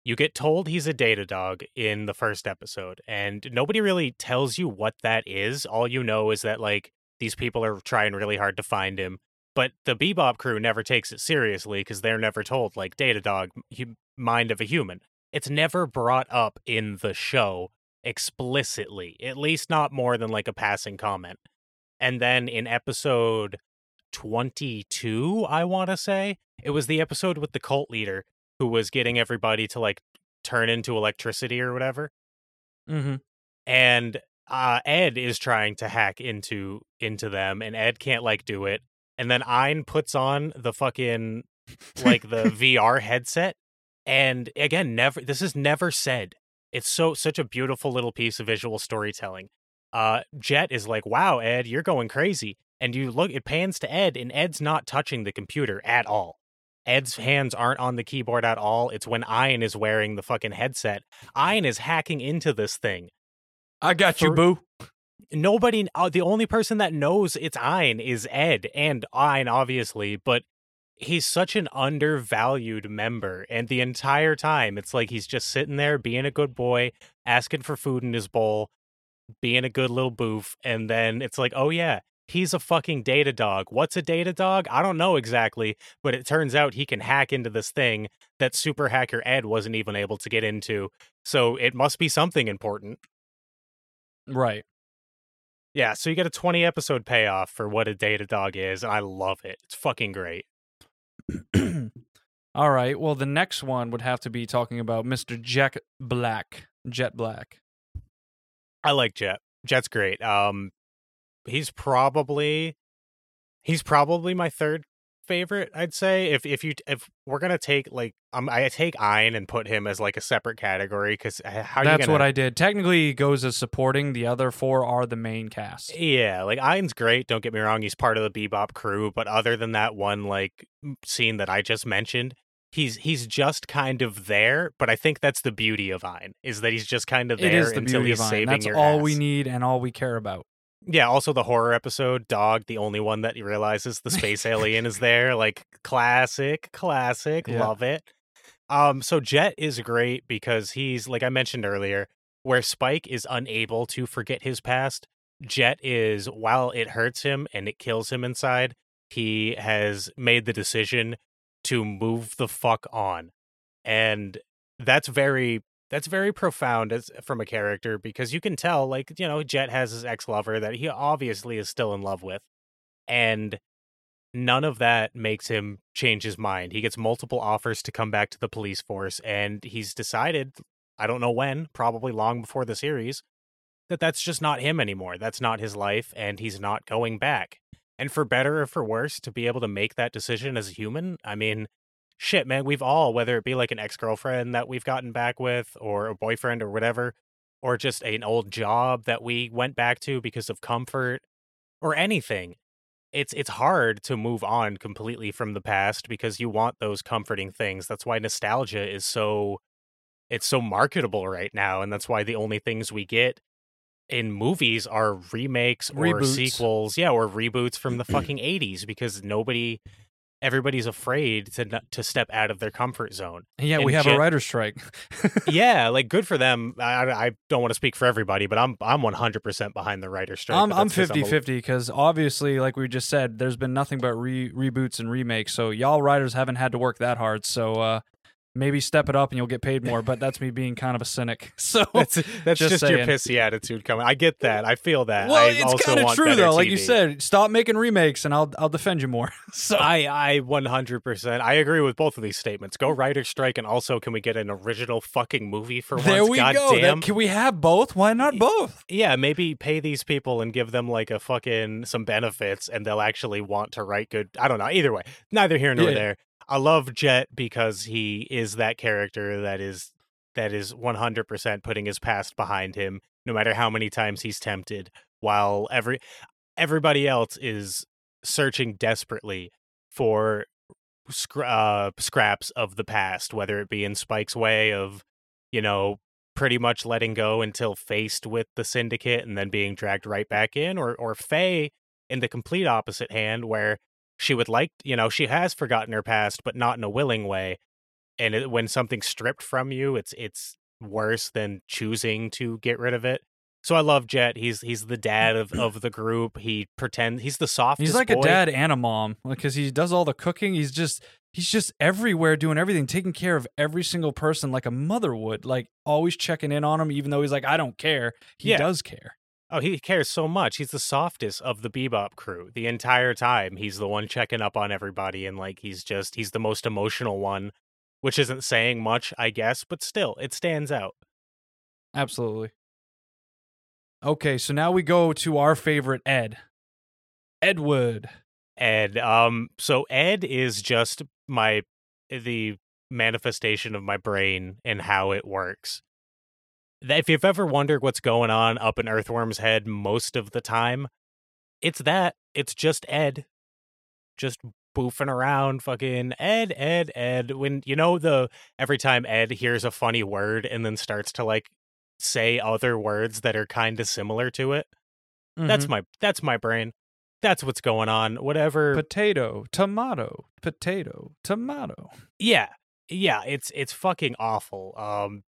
you get told he's a data dog in the first episode, and nobody really tells you what that is. All you know is that, like, these people are trying really hard to find him. But the Bebop crew never takes it seriously because they're never told, like, data dog, hu- mind of a human. It's never brought up in the show explicitly, at least not more than like a passing comment. And then in episode 22, I want to say. It was the episode with the cult leader who was getting everybody to like turn into electricity or whatever. Mm-hmm. And uh, Ed is trying to hack into into them, and Ed can't like do it. And then Ein puts on the fucking like the [laughs] VR headset, and again, never. This is never said. It's so such a beautiful little piece of visual storytelling. Uh, Jet is like, "Wow, Ed, you're going crazy." And you look, it pans to Ed, and Ed's not touching the computer at all. Ed's hands aren't on the keyboard at all. It's when Ein is wearing the fucking headset. Ein is hacking into this thing. I got you, boo. Nobody, uh, the only person that knows it's Ein is Ed, and Ein, obviously, but he's such an undervalued member. And the entire time, it's like he's just sitting there being a good boy, asking for food in his bowl, being a good little boof. And then it's like, oh, yeah, he's a fucking data dog. What's a data dog? I don't know exactly, but it turns out he can hack into this thing that super hacker Ed wasn't even able to get into. So it must be something important. Right. Yeah, so you get a 20 episode payoff for what a data dog is, and I love it. It's fucking great. [clears throat] All right. Well, the next one would have to be talking about Mr. Jack Black. Jet Black. I like Jet. Jet's great. Um he's probably he's probably my third favorite, I'd say. If if you if we're going to take like um I take Ein and put him as like a separate category cuz how That's you gonna, what I did. Technically, he goes as supporting. The other four are the main cast. Yeah, like Ein's great, don't get me wrong, he's part of the Bebop crew, but other than that one like scene that I just mentioned, he's he's just kind of there, but I think that's the beauty of Ein is that he's just kind of there It is the until beauty he's of saving That's all we need and all we care about. Yeah, also the horror episode, Dog, the only one that realizes the space alien is there. Like classic, classic, Yeah. love it. Um, so Jet is great because he's like I mentioned earlier, where Spike is unable to forget his past, Jet is while it hurts him and it kills him inside, he has made the decision to move the fuck on. And that's very that's very profound as from a character because you can tell like you know jet has his ex-lover that he obviously is still in love with and none of that makes him change his mind. He gets multiple offers to come back to the police force and he's decided i don't know when probably long before the series that that's just not him anymore. That's not his life and he's not going back. And for better or for worse to be able to make that decision as a human i mean shit, man, we've all, whether it be like an ex girlfriend that we've gotten back with, or a boyfriend, or whatever, or just an old job that we went back to because of comfort, or anything. It's it's hard to move on completely from the past because you want those comforting things. That's why nostalgia is so it's so marketable right now, and that's why the only things we get in movies are remakes or Reboots. sequels, yeah, or reboots from the [clears throat] fucking 80s because nobody everybody's afraid to to step out of their comfort zone. Yeah, And we have a writer's strike. [laughs] yeah, like good for them. I, I don't want to speak for everybody, but I'm I'm 100% behind the writer strike. I'm I'm that's 'cause 50 a- 50 because obviously, like we just said, there's been nothing but re- reboots and remakes. So y'all writers haven't had to work that hard. So uh, maybe step it up and you'll get paid more. But that's me being kind of a cynic. [laughs] So [laughs] That's that's Just just, your pissy attitude coming. I get that. I feel that. well, I it's kind of true though. Like you said, stop making remakes and I'll I'll defend you more. [laughs] so I I 100% I agree with both of these statements. Go writer strike and also can we get an original fucking movie for there once? we God go. That- damn. can we have both? Why not both? yeah, maybe pay these people and give them like a fucking some benefits and they'll actually want to write good. I don't know. Either way, neither here nor Yeah. there. I love Jet because he is that character that is that is 100% putting his past behind him no matter how many times he's tempted while every everybody else is searching desperately for uh, scraps of the past whether it be in Spike's way of you know pretty much letting go until faced with the syndicate and then being dragged right back in or or Faye in the complete opposite hand where she would like you know she has forgotten her past but not in a willing way and it, when something's stripped from you it's it's worse than choosing to get rid of it so i love jet he's he's the dad of of the group he pretend he's the softest He's like boy. a dad and a mom because he does all the cooking. He's just he's just everywhere doing everything, taking care of every single person like a mother would. Like always checking in on him, even though he's like, I don't care. He Yeah. does care. Oh, he cares so much. He's the softest of the Bebop crew. The entire time, he's the one checking up on everybody, and like he's just he's the most emotional one, which isn't saying much, I guess, but still, it stands out. Absolutely. Okay, so now we go to our favorite Ed. Ed Wood. Ed, um, so Ed is just my the manifestation of my brain and how it works. If you've ever wondered what's going on up in Earthworm's head most of the time, it's that. It's just Ed. Just boofing around, fucking Ed, Ed, Ed. When you know the every time Ed hears a funny word and then starts to like say other words that are kind of similar to it. That's Mhm. my that's my brain. That's what's going on. Whatever potato, tomato, potato, tomato. Yeah. Yeah, it's it's fucking awful. Um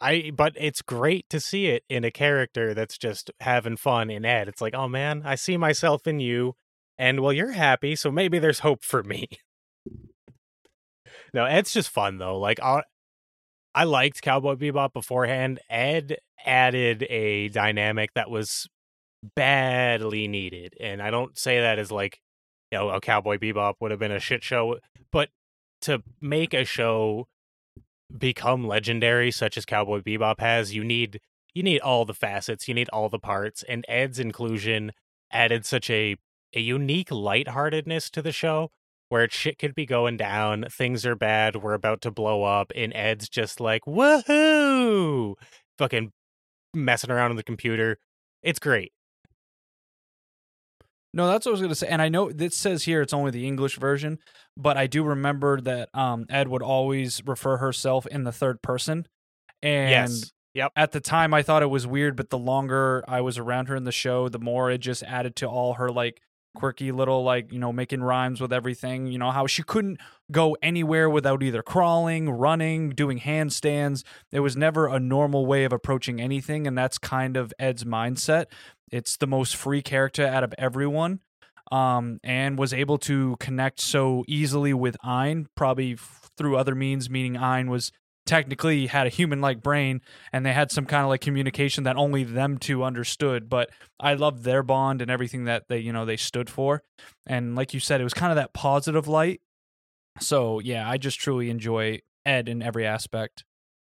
I but it's great to see it in a character that's just having fun in Ed. It's like, oh man, I see myself in you, and well, you're happy, so maybe there's hope for me. [laughs] no, Ed's just fun though. Like, I, I liked Cowboy Bebop beforehand. Ed added a dynamic that was badly needed, and I don't say that as like, you know, a Cowboy Bebop would have been a shit show, but to make a show become legendary such as Cowboy Bebop has, you need you need all the facets, you need all the parts, and Ed's inclusion added such a a unique lightheartedness to the show where shit could be going down, things are bad, we're about to blow up, and Ed's just like, woohoo! Fucking messing around on the computer. It's great. No, that's what I was going to say. And I know this says here it's only the English version, but I do remember that um, Ed would always refer herself in the third person. And yes. Yep. at the time, I thought it was weird, but the longer I was around her in the show, the more it just added to all her like quirky little like you know making rhymes with everything you know how she couldn't go anywhere without either crawling running doing handstands. It was never a normal way of approaching anything and that's kind of ed's mindset. It's the most free character out of everyone um, and was able to connect so easily with Ein, probably f- through other means, meaning Ein was technically had a human like brain and they had some kind of like communication that only them two understood but i loved their bond and everything that they you know they stood for and like you said it was kind of that positive light so yeah i just truly enjoy ed in every aspect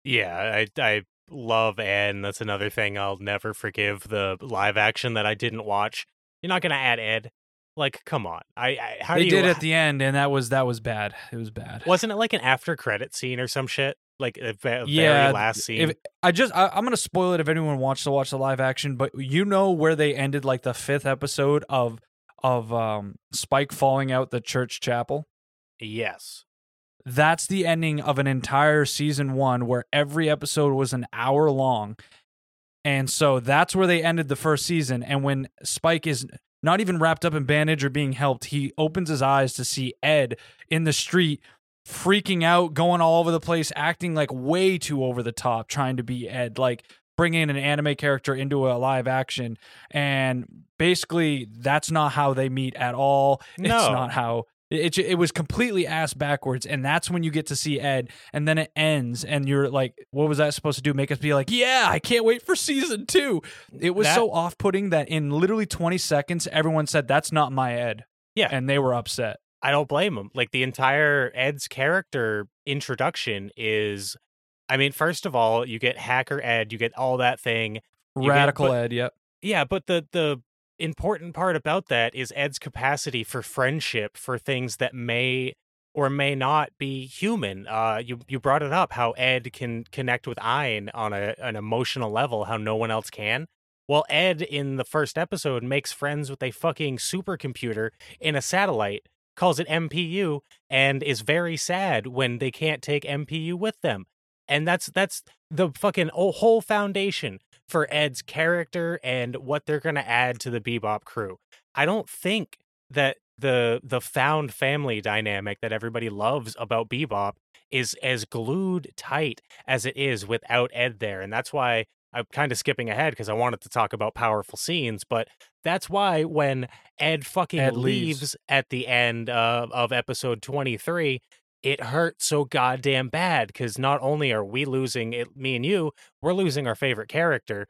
Yeah, I I love Ed, and that's another thing I'll never forgive the live action that I didn't watch. You're not gonna add Ed. Like, come on. I, I how they do you did at the end and that was that was bad it was bad wasn't it like an after credit scene or some shit? Like a ve- Yeah, very last scene. if I just I, I'm gonna spoil it if anyone wants to watch the live action, but you know where they ended like the fifth episode of of um Spike falling out the church chapel. yes. That's the ending of an entire season one where every episode was an hour long. And so that's where they ended the first season. And when Spike is not even wrapped up in bandage or being helped, he opens his eyes to see Ed in the street freaking out, going all over the place, acting like way too over the top, trying to be Ed, like bringing an anime character into a live action. And basically, that's not how they meet at all. It's No. not how. It, it, it was completely ass backwards, and that's when you get to see Ed, and then it ends, and you're like, "What was that supposed to do? Make us be like, yeah, I can't wait for season two. It was That- so off-putting that in literally 20 seconds, everyone said, "That's not my Ed," Yeah. and they were upset. I don't blame him. Like the entire Ed's character introduction is I mean, first of all, you get hacker Ed, you get all that thing. You get- Radical but- Ed, yep. Yeah, but the the important part about that is Ed's capacity for friendship for things that may or may not be human. Uh, you you brought it up how Ed can connect with Ein on a, an emotional level, how no one else can. Well, Ed in the first episode makes friends with a fucking supercomputer in a satellite, calls it MPU, and is very sad when they can't take MPU with them. And that's that's the fucking whole foundation for Ed's character and what they're going to add to the Bebop crew. I don't think that the the found family dynamic that everybody loves about Bebop is as glued tight as it is without Ed there, and that's why I'm kind of skipping ahead because I wanted to talk about powerful scenes, but that's why when Ed fucking Ed leaves. leaves. at the end of, of episode 23, it hurt so goddamn bad because not only are we losing it, me and you, we're losing our favorite character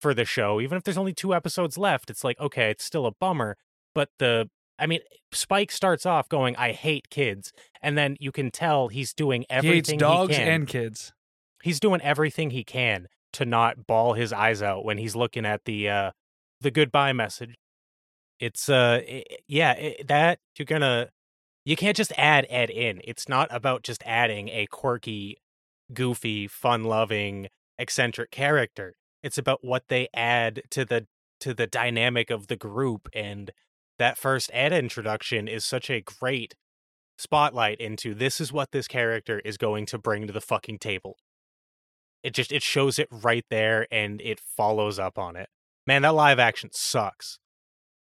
for the show. Even if there's only two episodes left, it's like, okay, it's still a bummer. But the, I mean, Spike starts off going, I hate kids. And then you can tell he's doing He hates everything dogs can. and kids. he's doing everything he can to not ball his eyes out when he's looking at the uh the goodbye message. It's uh i- yeah i that you're gonna you can't just add ed in. It's not about just adding a quirky goofy fun loving eccentric character. It's about what they add to the to the dynamic of the group and that first ed introduction is such a great spotlight into this is what this character is going to bring to the fucking table it just it shows it right there and it follows up on it man that live action sucks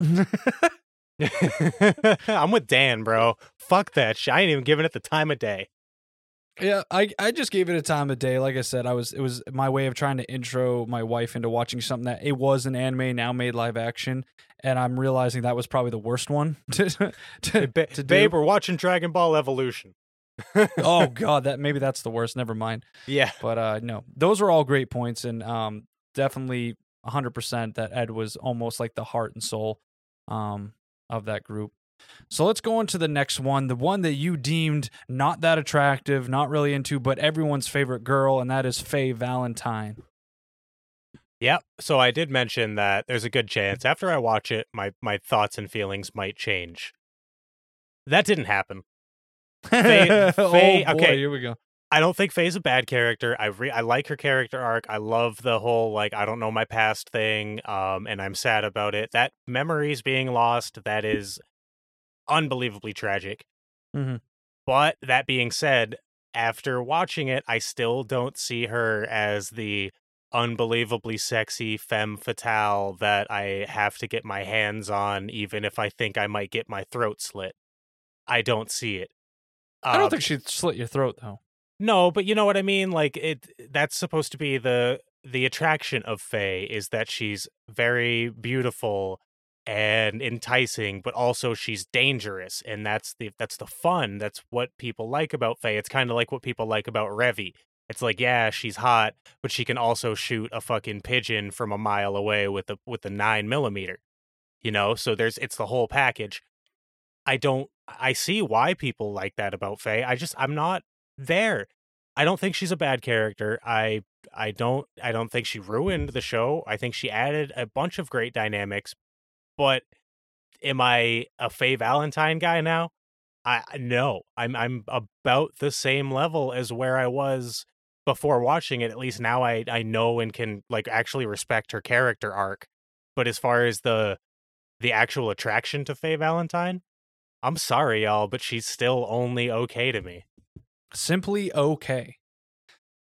[laughs] [laughs] i'm with dan bro fuck that shit i ain't even giving it the time of day Yeah, I, I just gave it a time of day. Like I said, I was it was my way of trying to intro my wife into watching something that it was an anime now made live action, and I'm realizing that was probably the worst one [laughs] to to, ba- to do. babe, we're watching Dragon Ball Evolution. Oh [laughs] god, that maybe that's the worst. Never mind. Yeah. But uh no, those are all great points, and um definitely 100 percent that Ed was almost like the heart and soul um of that group. So let's go on to the next one, the one that you deemed not that attractive, not really into, but everyone's favorite girl, and that is Faye Valentine. Yep. So I did mention that there's a good chance after I watch it, my my thoughts and feelings might change. That didn't happen. Faye- [laughs] oh Faye- boy, okay. here we go. I don't think Faye's a bad character. I re- I like her character arc. I love the whole like I don't know my past thing. Um, and I'm sad about it. That memories being lost. That is unbelievably tragic. Mhm. But that being said, after watching it, I still don't see her as the unbelievably sexy femme fatale that I have to get my hands on, even if I think I might get my throat slit. I don't see it. I don't Um, think she'd slit your throat though. no, but you know what I mean. Like it. That's supposed to be the the attraction of Faye is that she's very beautiful and enticing, but also she's dangerous, and that's the that's the fun. That's what people like about Faye. It's kind of like what people like about Revy. It's like, yeah, she's hot, but she can also shoot a fucking pigeon from a mile away with a with a nine millimeter. You know, so there's it's the whole package. I don't. I see why people like that about Faye. I just I'm not there. I don't think she's a bad character. I I don't I don't think she ruined the show. I think she added a bunch of great dynamics. But am I a Faye Valentine guy now? I no. I'm I'm about the same level as where I was before watching it. At least now I I know and can like actually respect her character arc. But as far as the the actual attraction to Faye Valentine, I'm sorry y'all, but she's still only okay to me. Simply okay.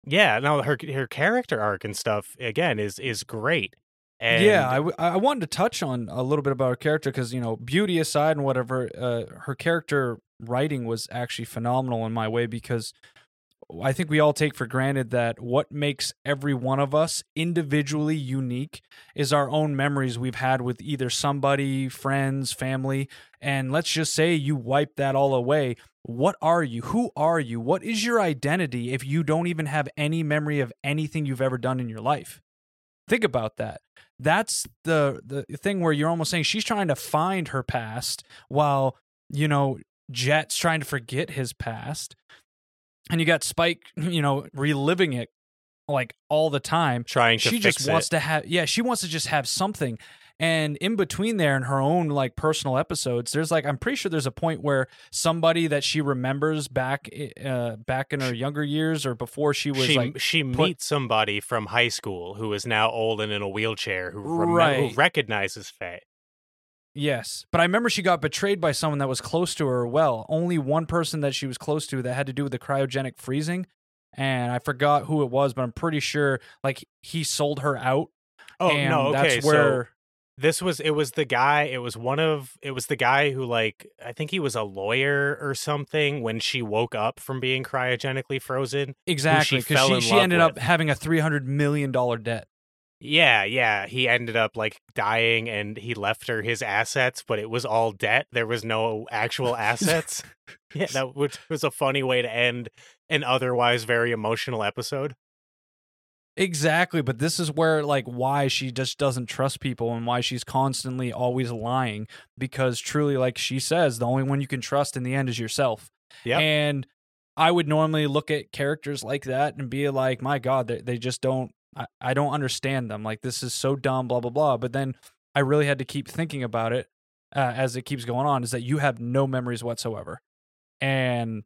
Yeah, no, her her character arc and stuff again is is great. And yeah, I, w- I wanted to touch on a little bit about her character because you know, beauty aside and whatever, uh, her character writing was actually phenomenal in my way because I think we all take for granted that what makes every one of us individually unique is our own memories we've had with either somebody, friends, family, and let's just say you wipe that all away. What are you? Who are you? What is your identity if you don't even have any memory of anything you've ever done in your life? Think about that that's the the thing where you're almost saying she's trying to find her past while you know Jet's trying to forget his past, and you got Spike, [clears throat] you know, reliving it like all the time. trying to She just wants it. to have, yeah, she wants to just have something. And in between there, in her own like personal episodes, there's like I'm pretty sure there's a point where somebody that she remembers back, uh, back in her younger years or before she was she like she put- meets somebody from high school who is now old and in a wheelchair who, remem- Right. who recognizes Faye. Yes, but I remember she got betrayed by someone that was close to her. Well, only one person that she was close to that had to do with the cryogenic freezing, and I forgot who it was, but I'm pretty sure like he sold her out. Oh no, okay. that's where so this was it was the guy it was one of it was the guy who like I think he was a lawyer or something when she woke up from being cryogenically frozen. exactly because she, she love ended up having a three hundred million dollar debt. Yeah, yeah. He ended up like dying and he left her his assets, but it was all debt. There was no actual assets. [laughs] yeah, that which was a funny way to end an otherwise very emotional episode. Exactly, but this is where like why she just doesn't trust people and why she's constantly always lying because truly like she says the only one you can trust in the end is yourself. Yeah. And I would normally look at characters like that and be like, my God, they, they just don't, I, I don't understand them. Like, this is so dumb, blah, blah, blah. But then I really had to keep thinking about it uh, as it keeps going on is that you have no memories whatsoever. And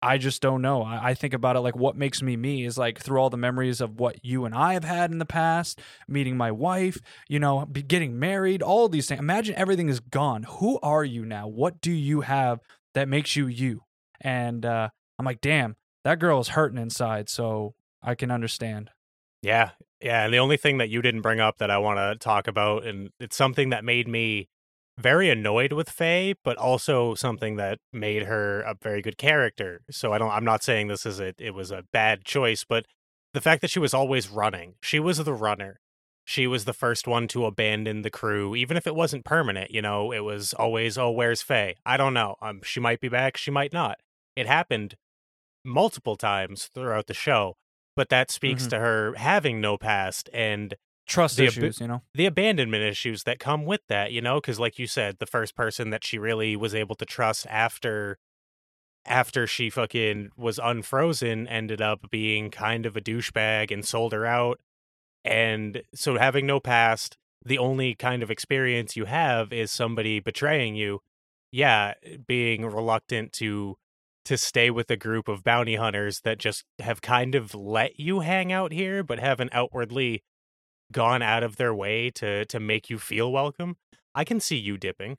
I just don't know. I, I think about it like what makes me me is like through all the memories of what you and I have had in the past, meeting my wife, you know, getting married, all these things. Imagine everything is gone. Who are you now? What do you have that makes you you? And uh, I'm like, damn, that girl is hurting inside. So I can understand. Yeah. Yeah. And the only thing that you didn't bring up that I want to talk about, and it's something that made me very annoyed with Faye, but also something that made her a very good character. So I don't I'm not saying this is a it was a bad choice, but the fact that she was always running. She was the runner. She was the first one to abandon the crew, even if it wasn't permanent, you know, it was always, oh, where's Faye? I don't know. Um, she might be back, she might not. It happened multiple times throughout the show, but that speaks Mhm. to her having no past and Trust The issues, you know. the abandonment issues that come with that, you know, because like you said, the first person that she really was able to trust after after she fucking was unfrozen ended up being kind of a douchebag and sold her out. And so having no past, the only kind of experience you have is somebody betraying you. Yeah, being reluctant to to stay with a group of bounty hunters that just have kind of let you hang out here but haven't outwardly gone out of their way to to make you feel welcome. I can see you dipping.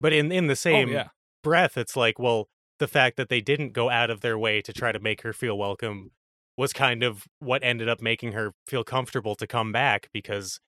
But in in the oh, same oh yeah. breath, it's like, well, the fact that they didn't go out of their way to try to make her feel welcome was kind of what ended up making her feel comfortable to come back because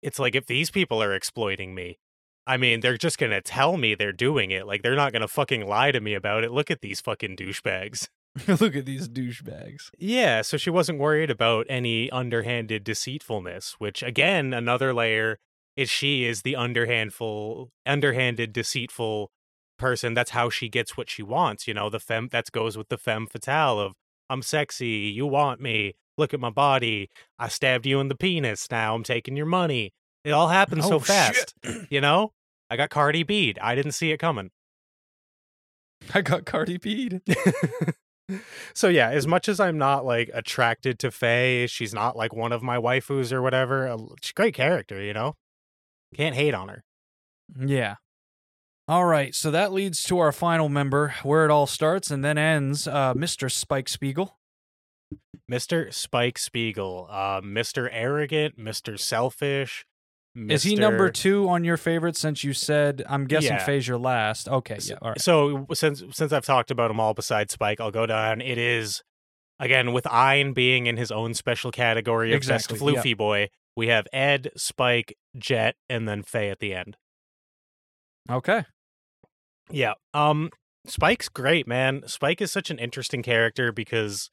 it's like if these people are exploiting me, I mean, they're just going to tell me they're doing it. Like they're not going to fucking lie to me about it. Look at these fucking douchebags. [laughs] Look at these douchebags. Yeah, so she wasn't worried about any underhanded deceitfulness, which again, another layer is she is the underhandful underhanded deceitful person. That's how she gets what she wants, you know, the femme that goes with the femme fatale of I'm sexy, you want me, look at my body, I stabbed you in the penis, now I'm taking your money. It all happened so Oh, fast. shit. You know? I got Cardi B. I didn't see it coming. I got Cardi B'd. [laughs] so yeah, as much as I'm not like attracted to Faye, she's not like one of my waifus or whatever. uh, She's a great character, you know. Can't hate on her. Yeah. All right, so that leads to our final member, where it all starts and then ends. Uh, Mr. Spike Spiegel. Mr. Spike Spiegel, uh, Mr. Arrogant, Mr. Selfish. Is he number two on your favorite? Since you said, I'm guessing Yeah. Faye's your last. Okay, yeah, all right. So since since I've talked about them all besides Spike, I'll go down. It is again with Ein being in his own special category of Exactly, best floofy boy. We have Ed, Spike, Jet, and then Faye at the end. Okay. Yeah. Um Spike's great, man. Spike is such an interesting character because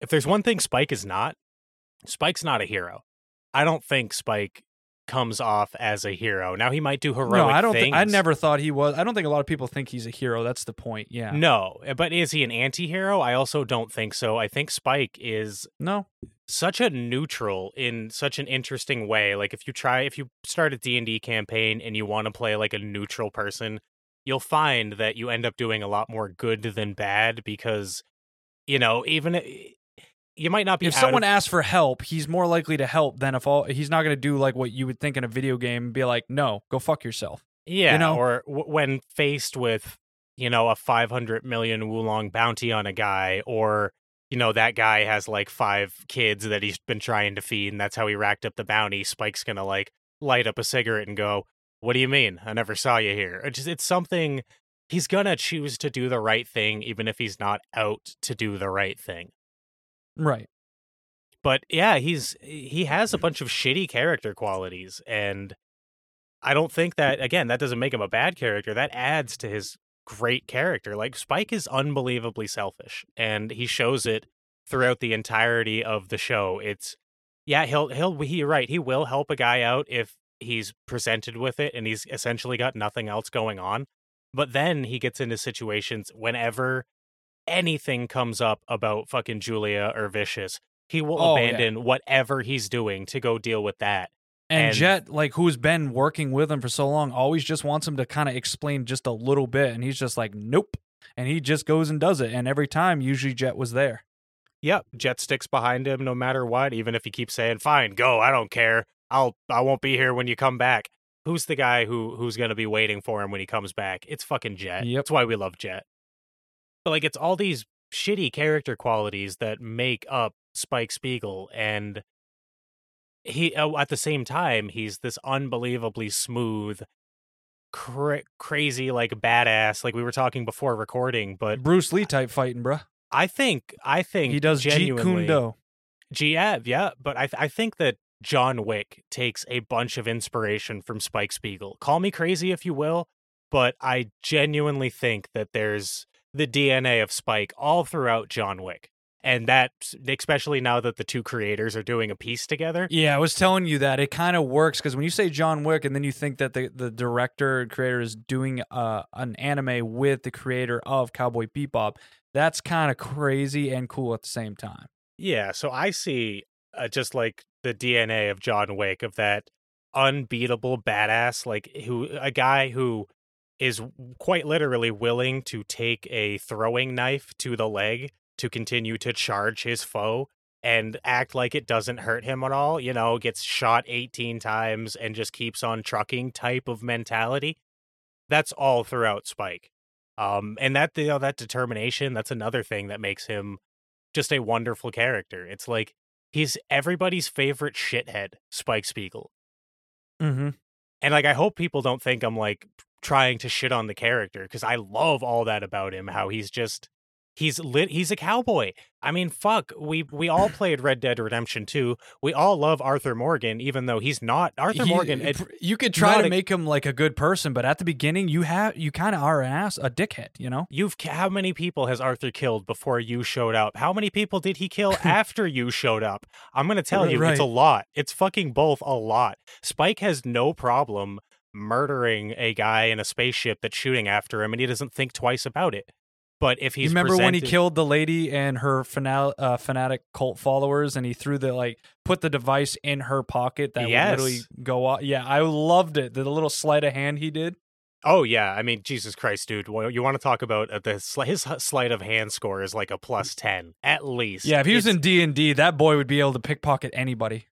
if there's one thing Spike is not, Spike's not a hero. I don't think Spike comes off as a hero. Now he might do heroic no, I don't. things. think I never thought he was. I don't think a lot of people think he's a hero. That's the point. Yeah. No, eh, but is he an anti-hero? I also don't think so. I think Spike is No. such a neutral in such an interesting way. Like if you try if you start a D&D campaign and you want to play like a neutral person, you'll find that you end up doing a lot more good than bad because you know, even i- you might not be If someone of, asks for help, he's more likely to help than if all. He's not going to do like what you would think in a video game and be like, "No, go fuck yourself." yeah, know? or w- when faced with you know a 500 million woolong bounty on a guy or you know that guy has like five kids that he's been trying to feed and that's how he racked up the bounty spike's gonna like light up a cigarette and go what do you mean i never saw you here it's, just, it's something he's gonna choose to do the right thing even if he's not out to do the right thing Right. but yeah he's he has a bunch of shitty character qualities and i don't think that again that doesn't make him a bad character that adds to his great character like spike is unbelievably selfish and he shows it throughout the entirety of the show it's yeah he'll he'll he right he will help a guy out if he's presented with it and he's essentially got nothing else going on but then he gets into situations whenever anything comes up about fucking Julia or Vicious, he will Oh, yeah. abandon whatever he's doing to go deal with that. And, And- Jet, like who's been working with him for so long, always just wants him to kind of explain just a little bit, and he's just like, "Nope," and he just goes and does it. And every time, usually Jet was there. Yep, Jet sticks behind him no matter what, even if he keeps saying, "Fine, go, I don't care. I'll I won't be here when you come back." Who's the guy who who's going to be waiting for him when he comes back? It's fucking Jet. Yep. That's why we love Jet. But like it's all these shitty character qualities that make up Spike Spiegel and he uh, at the same time he's this unbelievably smooth cra- crazy like badass like we were talking before recording but Bruce Lee type fighting, bruh. I think I think He does Jeet genuinely Kune Do. Jeet, yeah, but I I think that John Wick takes a bunch of inspiration from Spike Spiegel. Call me crazy if you will, but I genuinely think that there's the DNA of Spike all throughout John Wick. And that, especially now that the two creators are doing a piece together. Yeah, I was telling you that it kind of works because when you say John Wick and then you think that the, the director and creator is doing uh, an anime with the creator of Cowboy Bebop, that's kind of crazy and cool at the same time. Yeah, so I see uh, just like the DNA of John Wick of that unbeatable badass, like who a guy who is quite literally willing to take a throwing knife to the leg to continue to charge his foe and act like it doesn't hurt him at all, you know, gets shot 18 times and just keeps on trucking type of mentality. That's all throughout Spike. Um and that you know that determination, that's another thing that makes him just a wonderful character. It's like he's everybody's favorite shithead, Spike Spiegel. Mm-hmm. And like I hope people don't think I'm like trying to shit on the character because I love all that about him. How he's just he's lit. He's a cowboy. I mean, fuck. We we all [laughs] played Red Dead Redemption 2. We all love Arthur Morgan, even though he's not Arthur He- Morgan. it- you could try to a- make him like a good person, but at the beginning, you have you kind of are an ass, a dickhead. You know. You've how many people has Arthur killed before you showed up? How many people did he kill [laughs] after you showed up? I'm gonna tell you, it's a lot. It's fucking both a lot. Spike has no problem murdering a guy in a spaceship that's shooting after him, and he doesn't think twice about it. But if he's you remember when he killed the lady and her fanal- uh, fanatic cult followers, and he threw the like put the device in her pocket that Yes. would literally go off? Yeah, I loved it. The little sleight of hand he did. Oh yeah, I mean Jesus Christ, dude. Well, You want to talk about uh, the his sleight of hand score is like a plus ten at least. Yeah, if he was It's- in D and D, that boy would be able to pickpocket anybody.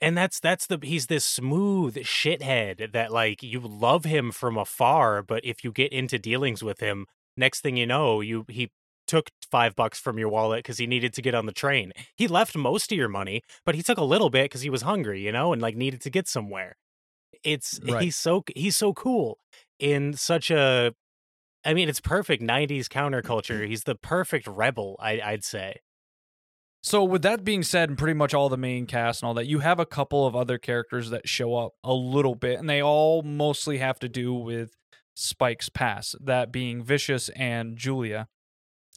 And that's that's the he's this smooth shithead that like you love him from afar, but if you get into dealings with him, next thing you know, you he took five bucks from your wallet because he needed to get on the train. He left most of your money, but he took a little bit because he was hungry, you know, and like needed to get somewhere. It's Right. he's so he's so cool in such a. I mean, it's perfect '90s counterculture. [clears throat] He's the perfect rebel, I, I'd say. So, with that being said, and pretty much all the main cast and all that, you have a couple of other characters that show up a little bit, and they all mostly have to do with Spike's past, that being Vicious and Julia.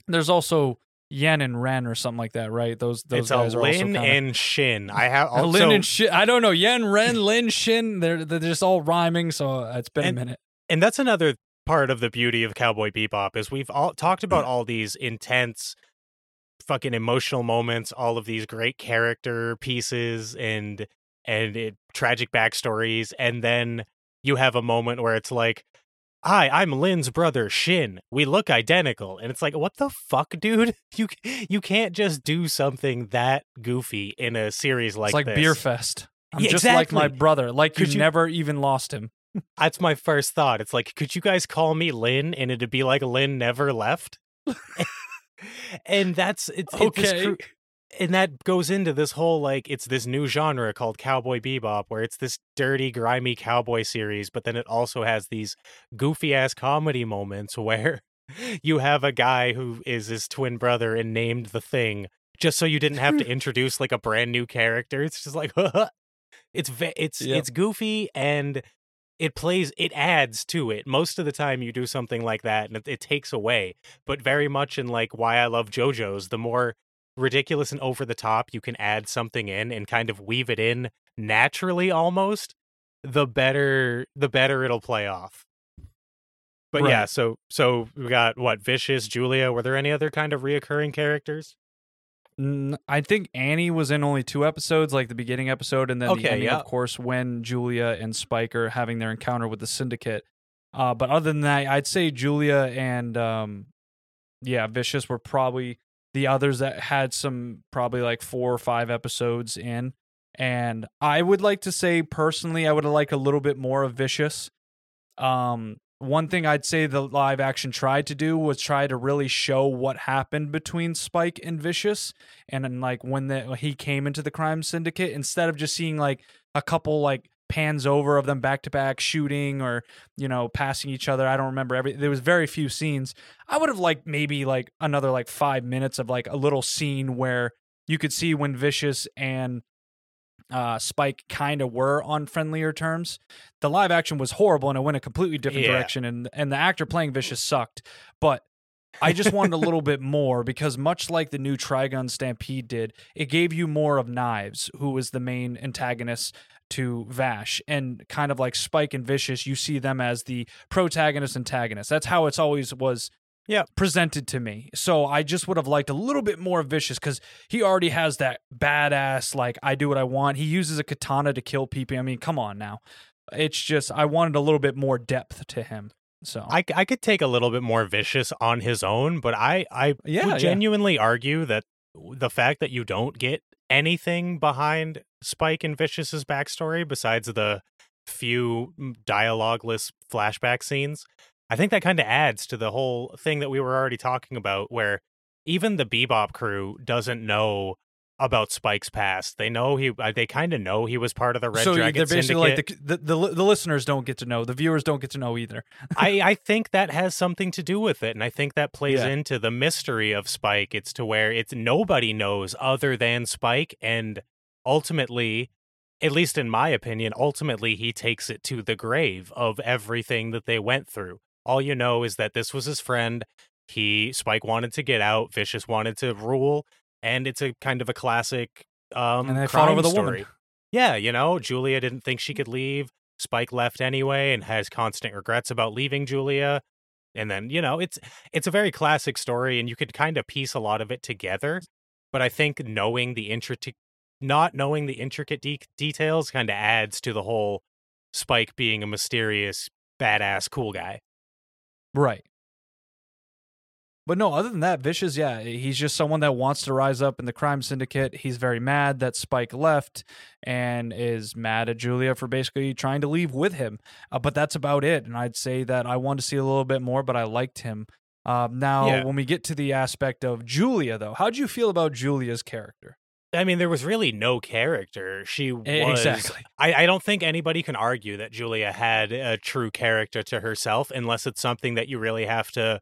There's also Yen and Ren or something like that, right? Those those it's guys a are also Lin kinda, and Shin. I [laughs] have also, Lin and Shin. I don't know Yen, Ren, Lin, Shin. They're they're just all rhyming, so uh, it's been And- a minute. and that's another part of the beauty of Cowboy Bebop is we've all talked about [clears throat] all these intense fucking emotional moments, all of these great character pieces and and it, tragic backstories and then you have a moment where it's like Hi, I'm Lin's brother Shin. We look identical. And it's like, what the fuck, dude? [laughs] You you can't just do something that goofy in a series like it's like this. Beer Fest. I'm Yeah, just like my brother. Like you, you- never even lost him. [laughs] That's my first thought. It's like, could you guys call me Lin and it'd be like Lin never left? [laughs] and that's it's, it's Okay. cru- and that goes into this whole like it's this new genre called Cowboy Bebop where it's this dirty, grimy cowboy series, but then it also has these goofy ass comedy moments where [laughs] you have a guy who is his twin brother and named the thing just so you didn't have to [laughs] introduce like a brand new character. It's just like [laughs] it's ve- it's Yep. it's goofy and it plays it adds to it. Most of the time you do something like that and it, it takes away but very much in like why i love jojo's the more ridiculous and over the top you can add something in and kind of weave it in naturally almost the better the better it'll play off. But yeah so so we got what vicious julia were there any other kind of reoccurring characters I think Annie was in only two episodes, like the beginning episode, and then the Okay, ending, yeah. of course, when Julia and Spike are having their encounter with the Syndicate. Uh, but other than that, I'd say Julia and um, yeah, Vicious were probably the others that had some probably like four or five episodes in. And I would like to say personally, I would liked a little bit more of Vicious. Um, one thing I'd say the live action tried to do was try to really show what happened between Spike and Vicious, and then like when the, he came into the crime syndicate, instead of just seeing like a couple like pans over of them back to back shooting or you know passing each other. I don't remember every. There was very few scenes. I would have liked maybe like another like five minutes of like a little scene where you could see when Vicious and uh, Spike kind of were on friendlier terms. The live action was horrible and it went a completely different Yeah. direction, and and the actor playing Vicious sucked. But I just wanted a little bit more because much like the new Trigun Stampede did, it gave you more of Knives, who was the main antagonist to Vash, and kind of like Spike and Vicious, you see them as the protagonist antagonist. That's how it's always was Yeah. presented to me. So I just would have liked a little bit more Vicious because he already has that badass like I do what I want. He uses a katana to kill people. I mean, come on now. It's just I wanted a little bit more depth to him. So I, I could take a little bit more vicious on his own, but I I Yeah, would yeah. genuinely argue that the fact that you don't get anything behind Spike and Vicious's backstory besides the few mm, dialogueless flashback scenes, I think that kind of adds to the whole thing that we were already talking about, where even the Bebop crew doesn't know about Spike's past. They know he, uh, they kind of know he was part of the Red so Dragon they're basically Syndicate. like the, the the the listeners don't get to know, the viewers don't get to know either. I, [laughs] I think that has something to do with it, and I think that plays Yeah. into the mystery of Spike. It's to where it's nobody knows other than Spike, and ultimately, at least in my opinion, ultimately he takes it to the grave of everything that they went through. All you know is that this was his friend. He Spike wanted to get out, Vicious wanted to rule, and it's a kind of a classic um And they fought over the story. woman. Yeah, you know, Julia didn't think she could leave. Spike left anyway and has constant regrets about leaving Julia. And then, you know, it's it's a very classic story and you could kind of piece a lot of it together. But I think knowing the intricate not knowing the intricate de- details kind of adds to the whole Spike being a mysterious badass cool guy. Right. But no, other than that, Vicious, yeah, he's just someone that wants to rise up in the crime syndicate. He's very mad that Spike left and is mad at Julia for basically trying to leave with him. Uh, but that's about it. And I'd say that I wanted to see a little bit more, but I liked him. Um, now, Yeah. when we get to the aspect of Julia, though, how'd you feel about Julia's character? I mean, there was really no character. She was Exactly. I, I don't think anybody can argue that Julia had a true character to herself unless it's something that you really have to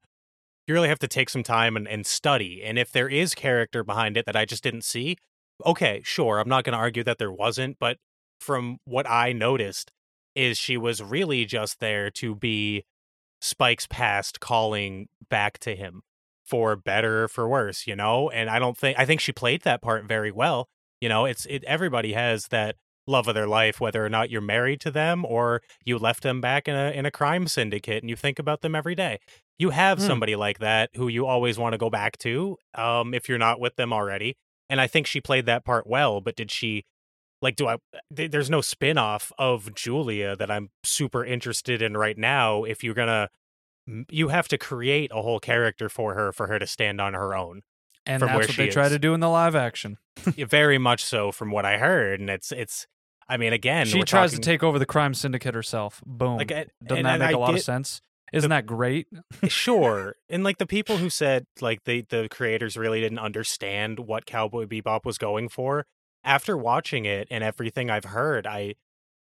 you really have to take some time and, and study. And if there is character behind it that I just didn't see, okay, sure. I'm not gonna argue that there wasn't, but from what I noticed is she was really just there to be Spike's past calling back to him for better or for worse, you know? And I don't think I think she played that part very well. You know, it's it everybody has that love of their life, whether or not you're married to them or you left them back in a in a crime syndicate and you think about them every day. You have Hmm. somebody like that who you always want to go back to, um, if you're not with them already. And I think she played that part well, but did she like do I th- there's no spin-off of Julia that I'm super interested in right now if you're going to you have to create a whole character for her for her to stand on her own. And From that's what they try to do in the live action. [laughs] Very much so from what I heard and it's it's I mean again she tries talking- to take over the crime syndicate herself. Boom. like Doesn't and- that and make I a lot of sense? Isn't that great? Eh, sure. [laughs] And like the people who said like they the creators really didn't understand what Cowboy Bebop was going for. After watching it and everything I've heard, I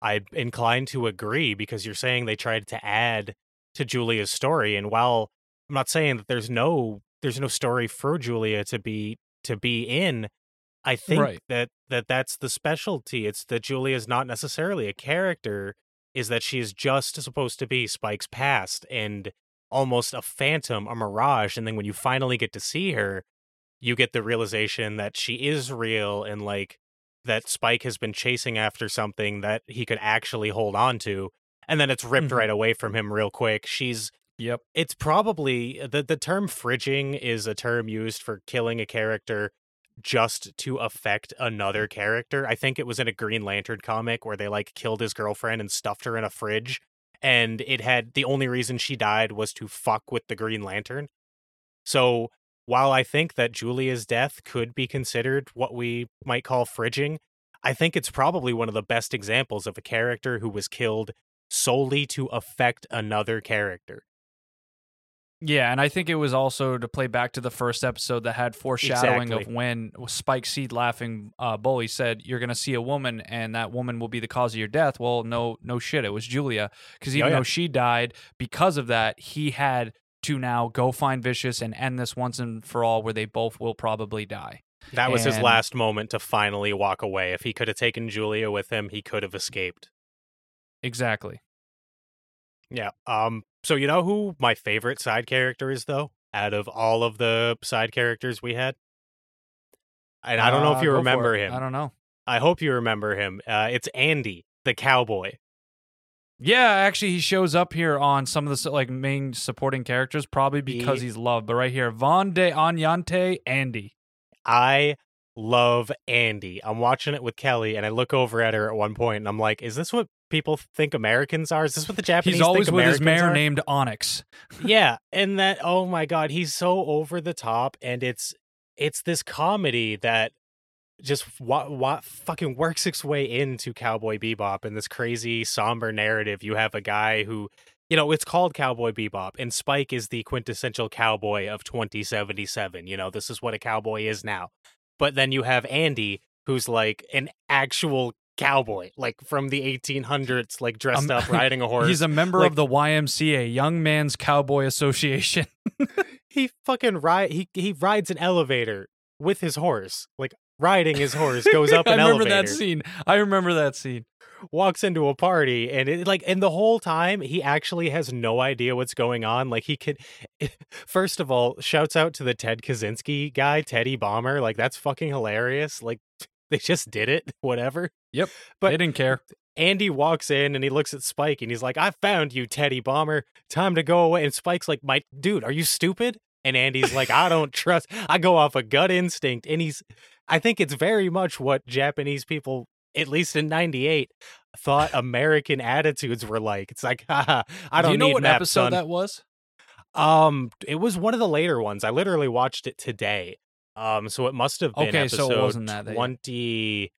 I'm inclined to agree because you're saying they tried to add to Julia's story. And while I'm not saying that there's no there's no story for Julia to be to be in, I think Right. that that that's the specialty. It's that Julia is not necessarily a character, is that she is just supposed to be Spike's past and almost a phantom, a mirage. And then when you finally get to see her, you get the realization that she is real and like that Spike has been chasing after something that he could actually hold on to. And then it's ripped Mhm. right away from him real quick. She's Yep. it's probably the the term fridging is a term used for killing a character just to affect another character. I think it was in a Green Lantern comic where they like killed his girlfriend and stuffed her in a fridge and it had the only reason she died was to fuck with the Green Lantern. So, while I think that Julia's death could be considered what we might call fridging, I think it's probably one of the best examples of a character who was killed solely to affect another character. Yeah, and I think it was also to play back to the first episode that had foreshadowing of when Spike Seed laughing uh, bully said you're going to see a woman and that woman will be the cause of your death. Well, no, no shit, it was Julia because even Oh, yeah. though she died because of that, he had to now go find Vicious and end this once and for all, where they both will probably die. That was his last moment to finally walk away. If he could have taken Julia with him, he could have escaped. Exactly. Yeah. Um. So you know who my favorite side character is, though, out of all of the side characters we had, and I don't know Uh, if you go remember him. I don't know. I hope you remember him. Uh, it's Andy, the cowboy. Yeah, actually, he shows up here on some of the like main supporting characters, probably because He- he's loved. But right here, Von de Oniyate, Andy. I love Andy. I'm watching it with Kelly, and I look over at her at one point, and I'm like, "Is this what people think Americans are? Is this what the Japanese?" He's always think with his Americans mayor are? named Onyx. yeah and that oh my god he's so over the top and it's it's this comedy that just what what fucking works its way into cowboy bebop and this crazy somber narrative you have a guy who you know it's called cowboy bebop and spike is the quintessential cowboy of 2077 you know this is what a cowboy is now but then you have andy who's like an actual cowboy like from the 1800s like dressed Um, up [laughs] riding a horse He's a member like- of the YMCA, Young Man's Cowboy Association. [laughs] he fucking ride he he rides an elevator with his horse like riding his horse goes [laughs] up an elevator. I remember elevator that scene. I remember that scene. walks into a party and it like and the whole time he actually has no idea what's going on like he could first of all shouts out to the ted kaczynski guy teddy bomber like that's fucking hilarious like they just did it [laughs] whatever Yep. But- they didn't care. Andy walks in and he looks at Spike and he's like, I found you, Teddy Bomber. Time to go away. And Spike's like, My dude, are you stupid? And Andy's like, I don't [laughs] trust. I go off a gut instinct. And he's, I think it's very much what Japanese people, at least in 98, thought American attitudes were like. It's like, [laughs] haha, I don't Do you know what maps, episode son. that was? Um, it was one of the later ones. I literally watched it today. Um, so it must have been Okay, so it wasn't that 20.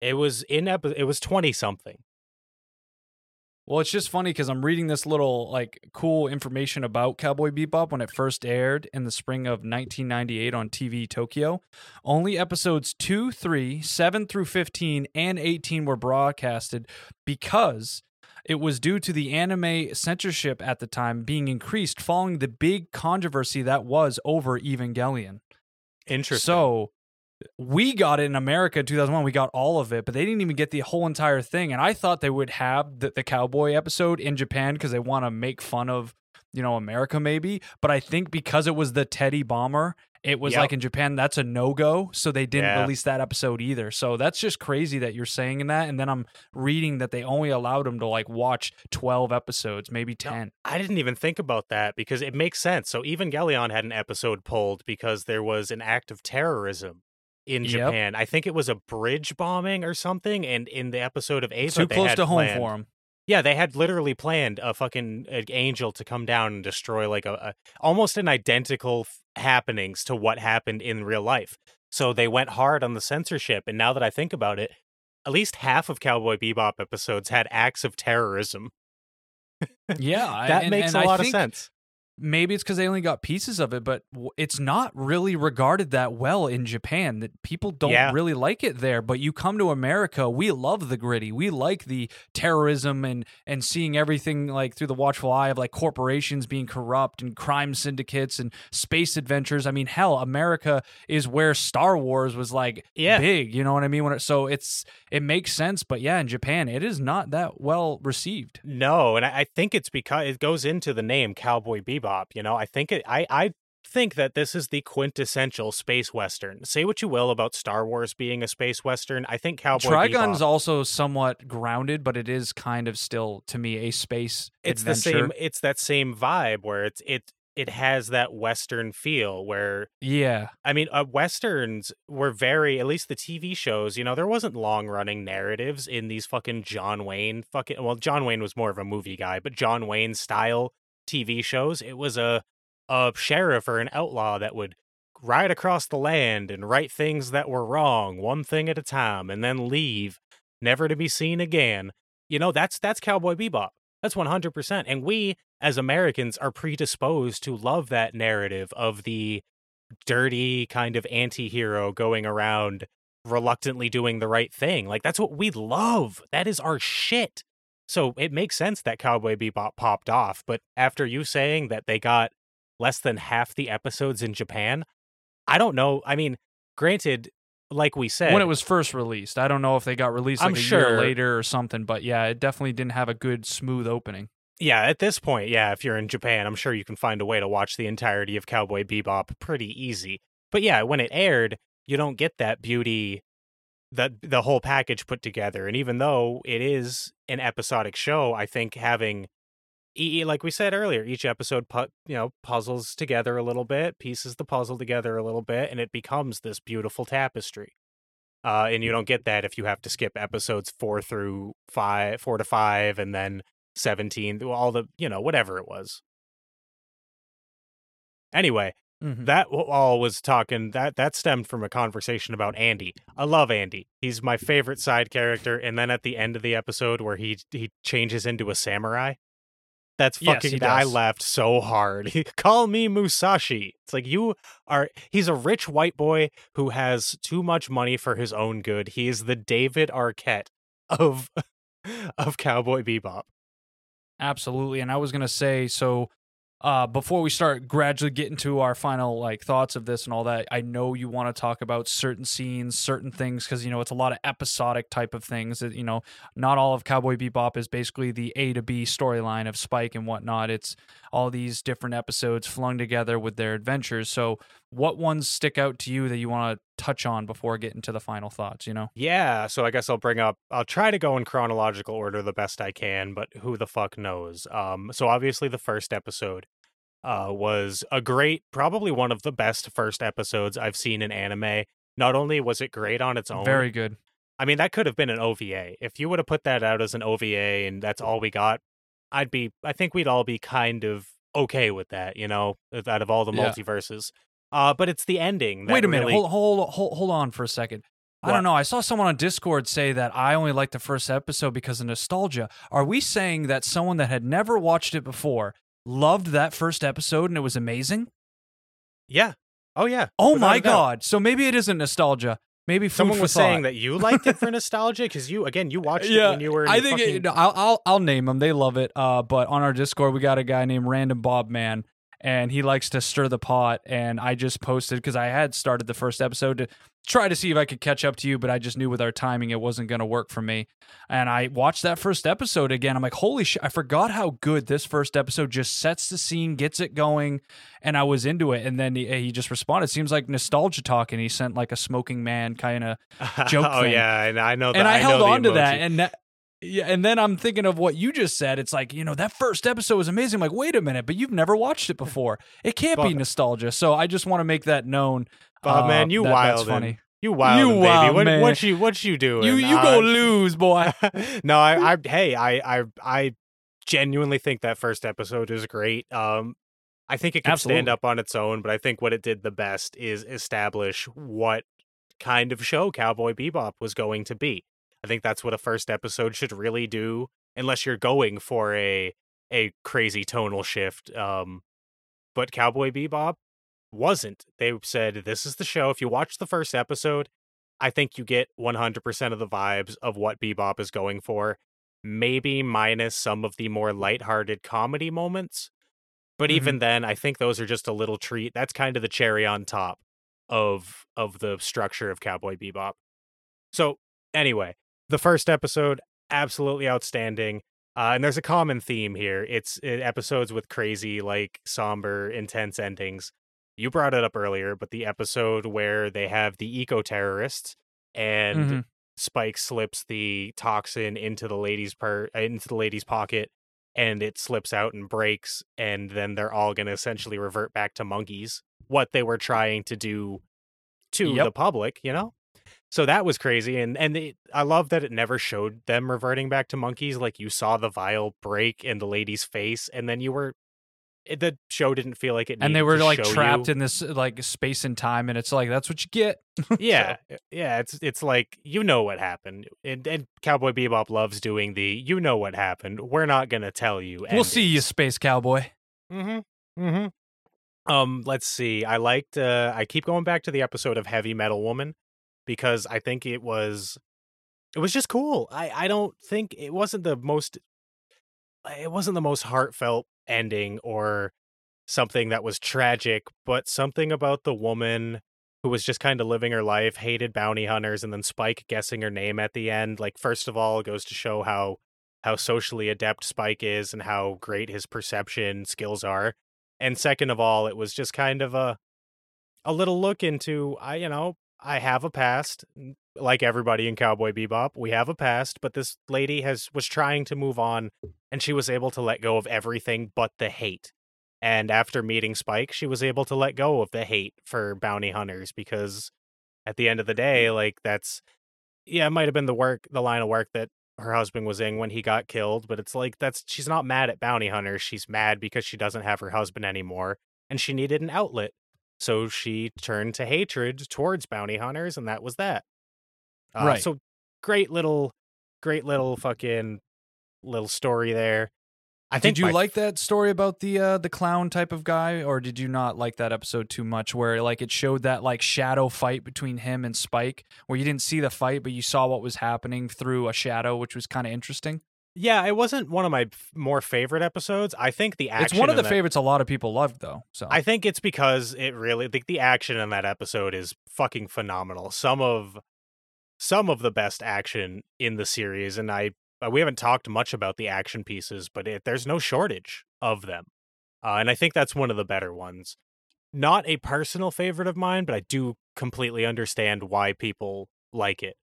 It was in epi- it was 20 something. Well, it's just funny because I'm reading this little like cool information about Cowboy Bebop when it first aired in the spring of 1998 on TV Tokyo. Only episodes 2, 3, 7 through 15, and 18 were broadcasted because it was due to the anime censorship at the time being increased following the big controversy that was over Evangelion. Interesting. So we got it in America in 2001. We got all of it, but they didn't even get the whole entire thing. And I thought they would have the, the cowboy episode in Japan because they want to make fun of, you know, America maybe. But I think because it was the Teddy Bomber, it was Yep. like in Japan, that's a no go. So they didn't Yeah. release that episode either. So that's just crazy that you're saying in that. And then I'm reading that they only allowed them to like watch 12 episodes, maybe 10. I didn't even think about that because it makes sense. So Evangelion had an episode pulled because there was an act of terrorism in Yep. Japan. I think it was a bridge bombing or something. And in the episode of Eva, Too close to home planned- for them. Yeah, they had literally planned a fucking angel to come down and destroy like a, a almost an identical f- happenings to what happened in real life. So they went hard on the censorship. And now that I think about it, at least half of Cowboy Bebop episodes had acts of terrorism. Yeah. [laughs] I- That and- makes and a lot of sense. Maybe it's because they only got pieces of it, but it's not really regarded that well in Japan. That people don't Yeah. really like it there. But you come to America, we love the gritty. We like the terrorism and and seeing everything like through the watchful eye of like corporations being corrupt and crime syndicates and space adventures. I mean, hell, America is where Star Wars was like Yeah. big. You know what I mean? When it, so it's it makes sense. But yeah, in Japan, it is not that well received. No, and I, I think it's because it goes into the name Cowboy Bebop. You know, I think it. I I think that this is the quintessential space western. Say what you will about Star Wars being a space western. I think Cowboy Trigun's Bebop. also somewhat grounded, but it is kind of still to me a space it's the same. It's that same vibe where it's it it has that western feel where Yeah, I mean, uh, westerns were very, at least the TV shows, you know, there wasn't long running narratives in these fucking John Wayne fucking, well, John Wayne was more of a movie guy, but John Wayne style TV shows, it was a, a sheriff or an outlaw that would ride across the land and right things that were wrong, one thing at a time, and then leave, never to be seen again. You know, that's, that's Cowboy Bebop. That's 100%. And we, as Americans, are predisposed to love that narrative of the dirty kind of anti-hero going around reluctantly doing the right thing. Like that's what we love. That is our shit. So it makes sense that Cowboy Bebop popped off, but after you saying that they got less than half the episodes in Japan, I don't know. I mean, granted, like we said, when it was first released. I don't know if they got released like I'm a sure- year later or something, but yeah, it definitely didn't have a good smooth opening. yeah, at this point, yeah, if you're in Japan, I'm sure you can find a way to watch the entirety of Cowboy Bebop pretty easy. But yeah, when it aired, you don't get that beauty that the whole package put together. And even though it is an episodic show, I think having like we said earlier, each episode put you know puzzles together a little bit, pieces the puzzle together a little bit, and it becomes this beautiful tapestry. Uh, and you don't get that if you have to skip episodes four through five, four to five, and then seventeen, all the you know whatever it was. Anyway, Mhm. that all was talking that that stemmed from a conversation about Andy. I love Andy. He's my favorite side character. And then at the end of the episode where he he changes into a samurai, that's fucking. he I laughed so hard. [laughs] Call me Musashi. It's like you are. He's a rich white boy who has too much money for his own good. He is the David Arquette of [laughs] of Cowboy Bebop. Absolutely. And I was gonna say, so uh before we start gradually getting to our final like thoughts of this and all that, I know you want to talk about certain scenes, certain things, because you know it's a lot of episodic type of things that, you know, not all of Cowboy Bebop is basically the A to B storyline of Spike and whatnot. It's all these different episodes flung together with their adventures. So what ones stick out to you that you want to touch on before getting to the final thoughts, you know? Yeah, so I guess I'll bring up I'll try to go in chronological order the best I can, but who the fuck knows. Um so obviously the first episode uh was a great probably one of the best first episodes I've seen in anime. Not only was it great on its own. Very good. I mean that could have been an OVA. If you would have put that out as an OVA and that's all we got, I'd be I think we'd all be kind of okay with that, you know, out of all the Yeah. multiverses. Uh but it's the ending that Wait a minute. really- Hold, hold, hold, hold on for a second. I don't know. I saw someone on Discord say that I only liked the first episode because of nostalgia. Are we saying that someone that had never watched it before loved that first episode and it was amazing? Yeah. Oh yeah. Oh Without my god! So maybe it isn't nostalgia. Maybe food Someone was saying that you liked it for [laughs] nostalgia because you again you watched it when you were. In I think fucking... it, no, I'll, I'll I'll name them. They love it. Uh, but on our Discord, we got a guy named Random Bob Man, and he likes to stir the pot. And I just posted because I had started the first episode to try to see if I could catch up to you, but I just knew with our timing it wasn't going to work for me. And I watched that first episode again. I'm like, holy shit! I forgot how good this first episode just sets the scene, gets it going, and I was into it. And then he, he just responded. Seems like nostalgia talk, and he sent like a smoking man kind of [laughs] joke oh thing. yeah, and I know. The, and I, know held on to that, and that, yeah, and then I'm thinking of what you just said. It's like you know that first episode was amazing. I'm like, wait a minute, but you've never watched it before. It can't be nostalgia. So I just want to make that known. Bob, uh, man, you that- wild. That's funny. You wild, You baby. wild, what, man. what you what you doing? You you Uh, go lose, boy. [laughs] no, I, I [laughs] hey, I I I genuinely think that first episode is great. Um, I think it could stand up on its own, but I think what it did the best is establish what kind of show Cowboy Bebop was going to be. I think that's what a first episode should really do, unless you're going for a a crazy tonal shift. Um, but Cowboy Bebop wasn't. They said this is the show. If you watch the first episode, I think you get 100% of the vibes of what Bebop is going for, maybe minus some of the more lighthearted comedy moments. But even then, I think those are just a little treat. That's kind of the cherry on top of of the structure of Cowboy Bebop. So, anyway, the first episode absolutely outstanding. Uh, and there's a common theme here. It's uh, episodes with crazy, like somber, intense endings. You brought it up earlier, but the episode where they have the eco terrorists and Mhm. Spike slips the toxin into the lady's per uh, into the lady's pocket, and it slips out and breaks, and then they're all going to essentially revert back to monkeys. What they were trying to do to Yep. the public, you know. So that was crazy, and and it, I love that it never showed them reverting back to monkeys. Like you saw the vial break in the lady's face, and then you were. It, the show didn't feel like it, and they were like trapped you. in this like space and time, and it's like that's what you get. [laughs] yeah yeah it's it's like you know what happened and, and cowboy bebop loves doing the you know what happened we're not gonna tell you we'll see you, space cowboy. mm-hmm mm-hmm um let's see i liked uh i keep going back to the episode of heavy metal woman because i think it was it was just cool i i don't think it wasn't the most it wasn't the most heartfelt ending or something that was tragic but something about the woman who was just kind of living her life, hated bounty hunters, and then Spike guessing her name at the end. Like, first of all, goes to show how how socially adept Spike is and how great his perception skills are. And second of all, it was just kind of a a little look into I, you know, I have a past, like everybody in Cowboy Bebop. We have a past, but this lady has was trying to move on, and she was able to let go of everything but the hate. And after meeting Spike, she was able to let go of the hate for bounty hunters because at the end of the day, mm. like that's yeah, it might have been the work, the line of work that her husband was in when he got killed, but it's like that's she's not mad at bounty hunters. She's mad because she doesn't have her husband anymore and she needed an outlet. So she turned to hatred towards bounty hunters and that was that. Uh, Right. So great little great little fucking little story there. I think did you my like that story about the uh, the clown type of guy, or did you not like that episode too much? Where like it showed that like shadow fight between him and Spike, where you didn't see the fight, but you saw what was happening through a shadow, which was kind of interesting. Yeah, it wasn't one of my f- more favorite episodes. I think the action It's one of the that- favorites a lot of people loved, though. So I think it's because it really the, the action in that episode is fucking phenomenal. Some of some of the best action in the series, and I uh, we haven't talked much about the action pieces, but it, there's no shortage of them, uh, and I think that's one of the better ones. Not a personal favorite of mine, but I do completely understand why people like it.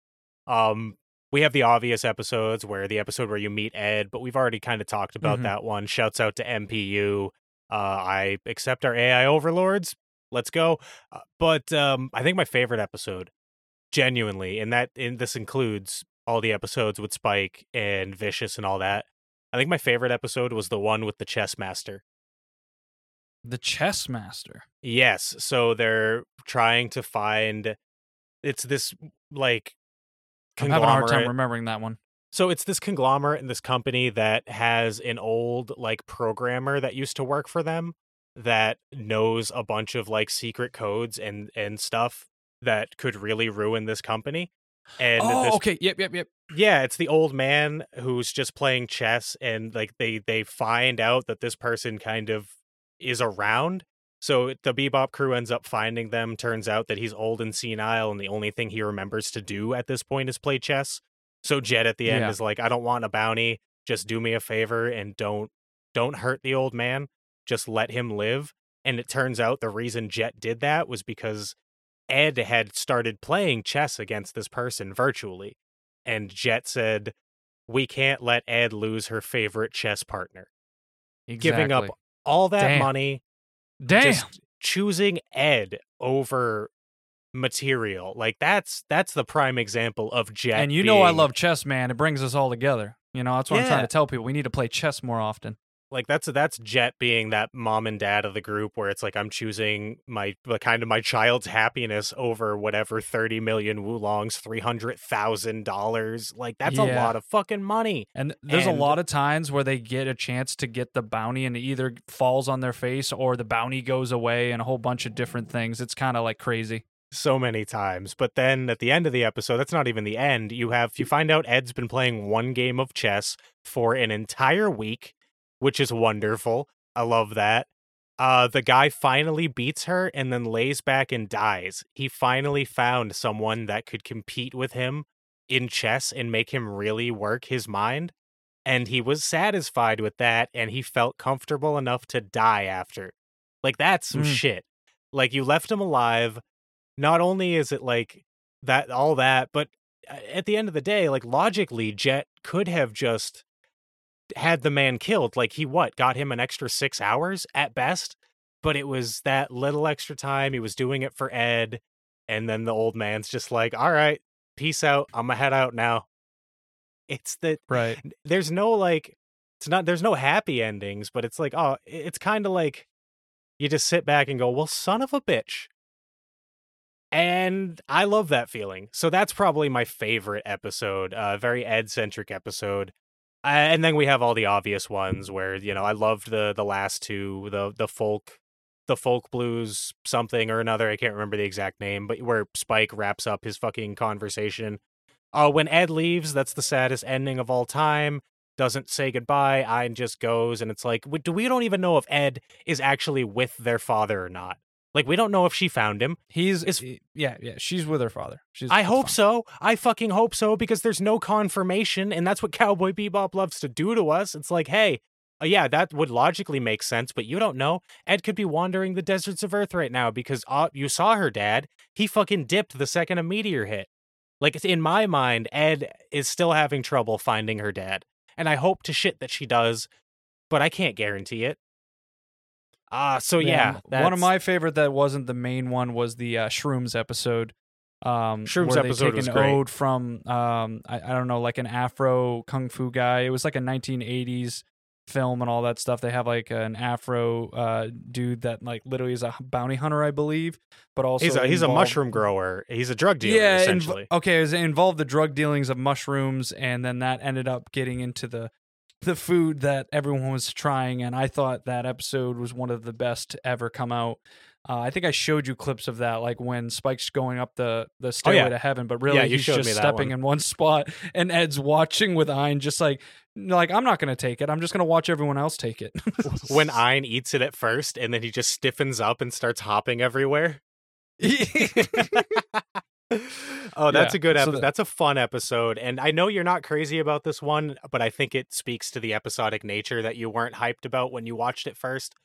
Um, we have the obvious episodes where the episode where you meet Ed, but we've already kind of talked about Mhm. that one. Shouts out to MPU. Uh, I accept our AI overlords. Let's go. Uh, but um, I think my favorite episode, genuinely, and that and this includes all the episodes with Spike and Vicious and all that. I think my favorite episode was the one with the chess master. the chess master. Yes, so they're trying to find. It's this like I'm having a hard time remembering that one. So it's this conglomerate and this company that has an old like programmer that used to work for them that knows a bunch of like secret codes and and stuff that could really ruin this company. And oh, this, okay. Yep, yep, yep. yeah, it's the old man who's just playing chess and like they they find out that this person kind of is around. So the Bebop crew ends up finding them. Turns out that he's old and senile, and the only thing he remembers to do at this point is play chess. So Jet at the end Yeah. is like, I don't want a bounty. Just do me a favor and don't don't hurt the old man. Just let him live. And it turns out the reason Jet did that was because Ed had started playing chess against this person virtually. And Jet said, We can't let Ed lose her favorite chess partner. Giving up all that Damn. money, Damn. just choosing Ed over material. Like that's that's the prime example of Jet. and you know I love chess, man. It brings us all together. You know, that's what I'm trying to tell people. We need to play chess more often. Like that's that's Jet being that mom and dad of the group where it's like I'm choosing my kind of my child's happiness over whatever 30 million woolongs, $300,000. Like that's a lot of fucking money. And there's And- a lot of times where they get a chance to get the bounty and it either falls on their face or the bounty goes away and a whole bunch of different things. It's kind of like crazy. so many times. But then at the end of the episode, that's not even the end. You have you find out Ed's been playing one game of chess for an entire week, which is wonderful. I love that. Uh the guy finally beats her and then lays back and dies. He finally found someone that could compete with him in chess and make him really work his mind. And he was satisfied with that and he felt comfortable enough to die after. Like that's some Mm. shit. Like you left him alive not only is it like that all that but uh, at the end of the day like logically jet could have just had the man killed like he what got him an extra 6 hours at best? But it was that little extra time he was doing it for ed and then the old man's just like all right peace out i'm gonna head out now. It's the Right. there's no like it's not there's no happy endings but it's like oh it's kind of like you just sit back and go well son of a bitch. And i love that feeling. So that's probably my favorite episode uh very ed centric episode and then we have all the obvious ones where you know i loved the the last two the the folk the folk blues something or another i can't remember the exact name but where spike wraps up his fucking conversation. Uh when ed leaves that's the saddest ending of all time doesn't say goodbye and just goes and it's like do we don't even know if ed is actually with their father or not Like we don't know if she found him. He's Is- yeah, yeah. She's with her father. She's, I hope so. I fucking hope so because there's no confirmation, and that's what [laughs] Cowboy Bebop loves to do to us. It's like, hey, uh, yeah, that would logically make sense, but you don't know. Ed could be wandering the deserts of Earth right now because uh, you saw her dad. He fucking dipped the second a meteor hit. Like in my mind, Ed is still having trouble finding her dad, and I hope to shit that she does, but I can't guarantee it. Ah, so yeah, one of my favorite that wasn't the main one was the uh, Shrooms episode. Um, Shrooms where they episode take was an great. ode from um, I, I don't know, like an Afro kung fu guy. It was like a 1980s film and all that stuff. They have like an Afro uh, dude that like literally is a bounty hunter, I believe, but also he's a he's a mushroom grower. He's a drug dealer, yeah, inv- okay, it, was, it involved the drug dealings of mushrooms, and then that ended up getting into the the food that everyone was trying. And I thought that episode was one of the best to ever come out. Uh, I think I showed you clips of that, like when Spike's going up the the stairway Oh, yeah. to heaven, but really Yeah, he's just stepping one. in one [laughs] spot, and Ed's watching with Ein, just like like I'm not gonna take it. I'm just gonna watch everyone else take it. [laughs] when Ein eats it at first and then he just stiffens up and starts hopping everywhere. [laughs] oh, that's Yeah, a good so episode. the- that's a fun episode. And I know you're not crazy about this one, but I think it speaks to the episodic nature that you weren't hyped about when you watched it first.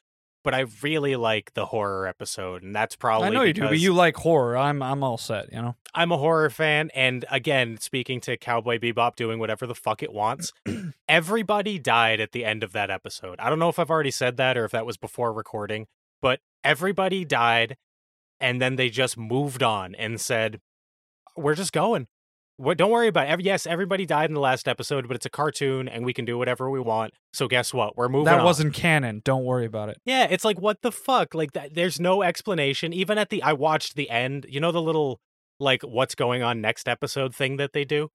But I really like the horror episode, and that's probably I know you do, but you like horror. I'm I'm all set. You know. I'm a horror fan, and again, speaking to Cowboy Bebop doing whatever the fuck it wants, [clears throat] everybody died at the end of that episode. I don't know if I've already said that or if that was before recording, but everybody died, and then they just moved on and said, "We're just going. What? Don't worry about it. Every, yes, everybody died in the last episode, but it's a cartoon, and we can do whatever we want. So guess what? We're moving. That on. wasn't canon. Don't worry about it. Yeah, it's like what the fuck? Like that there's no explanation. Even at the I watched the end, you know the little like what's going on next episode thing that they do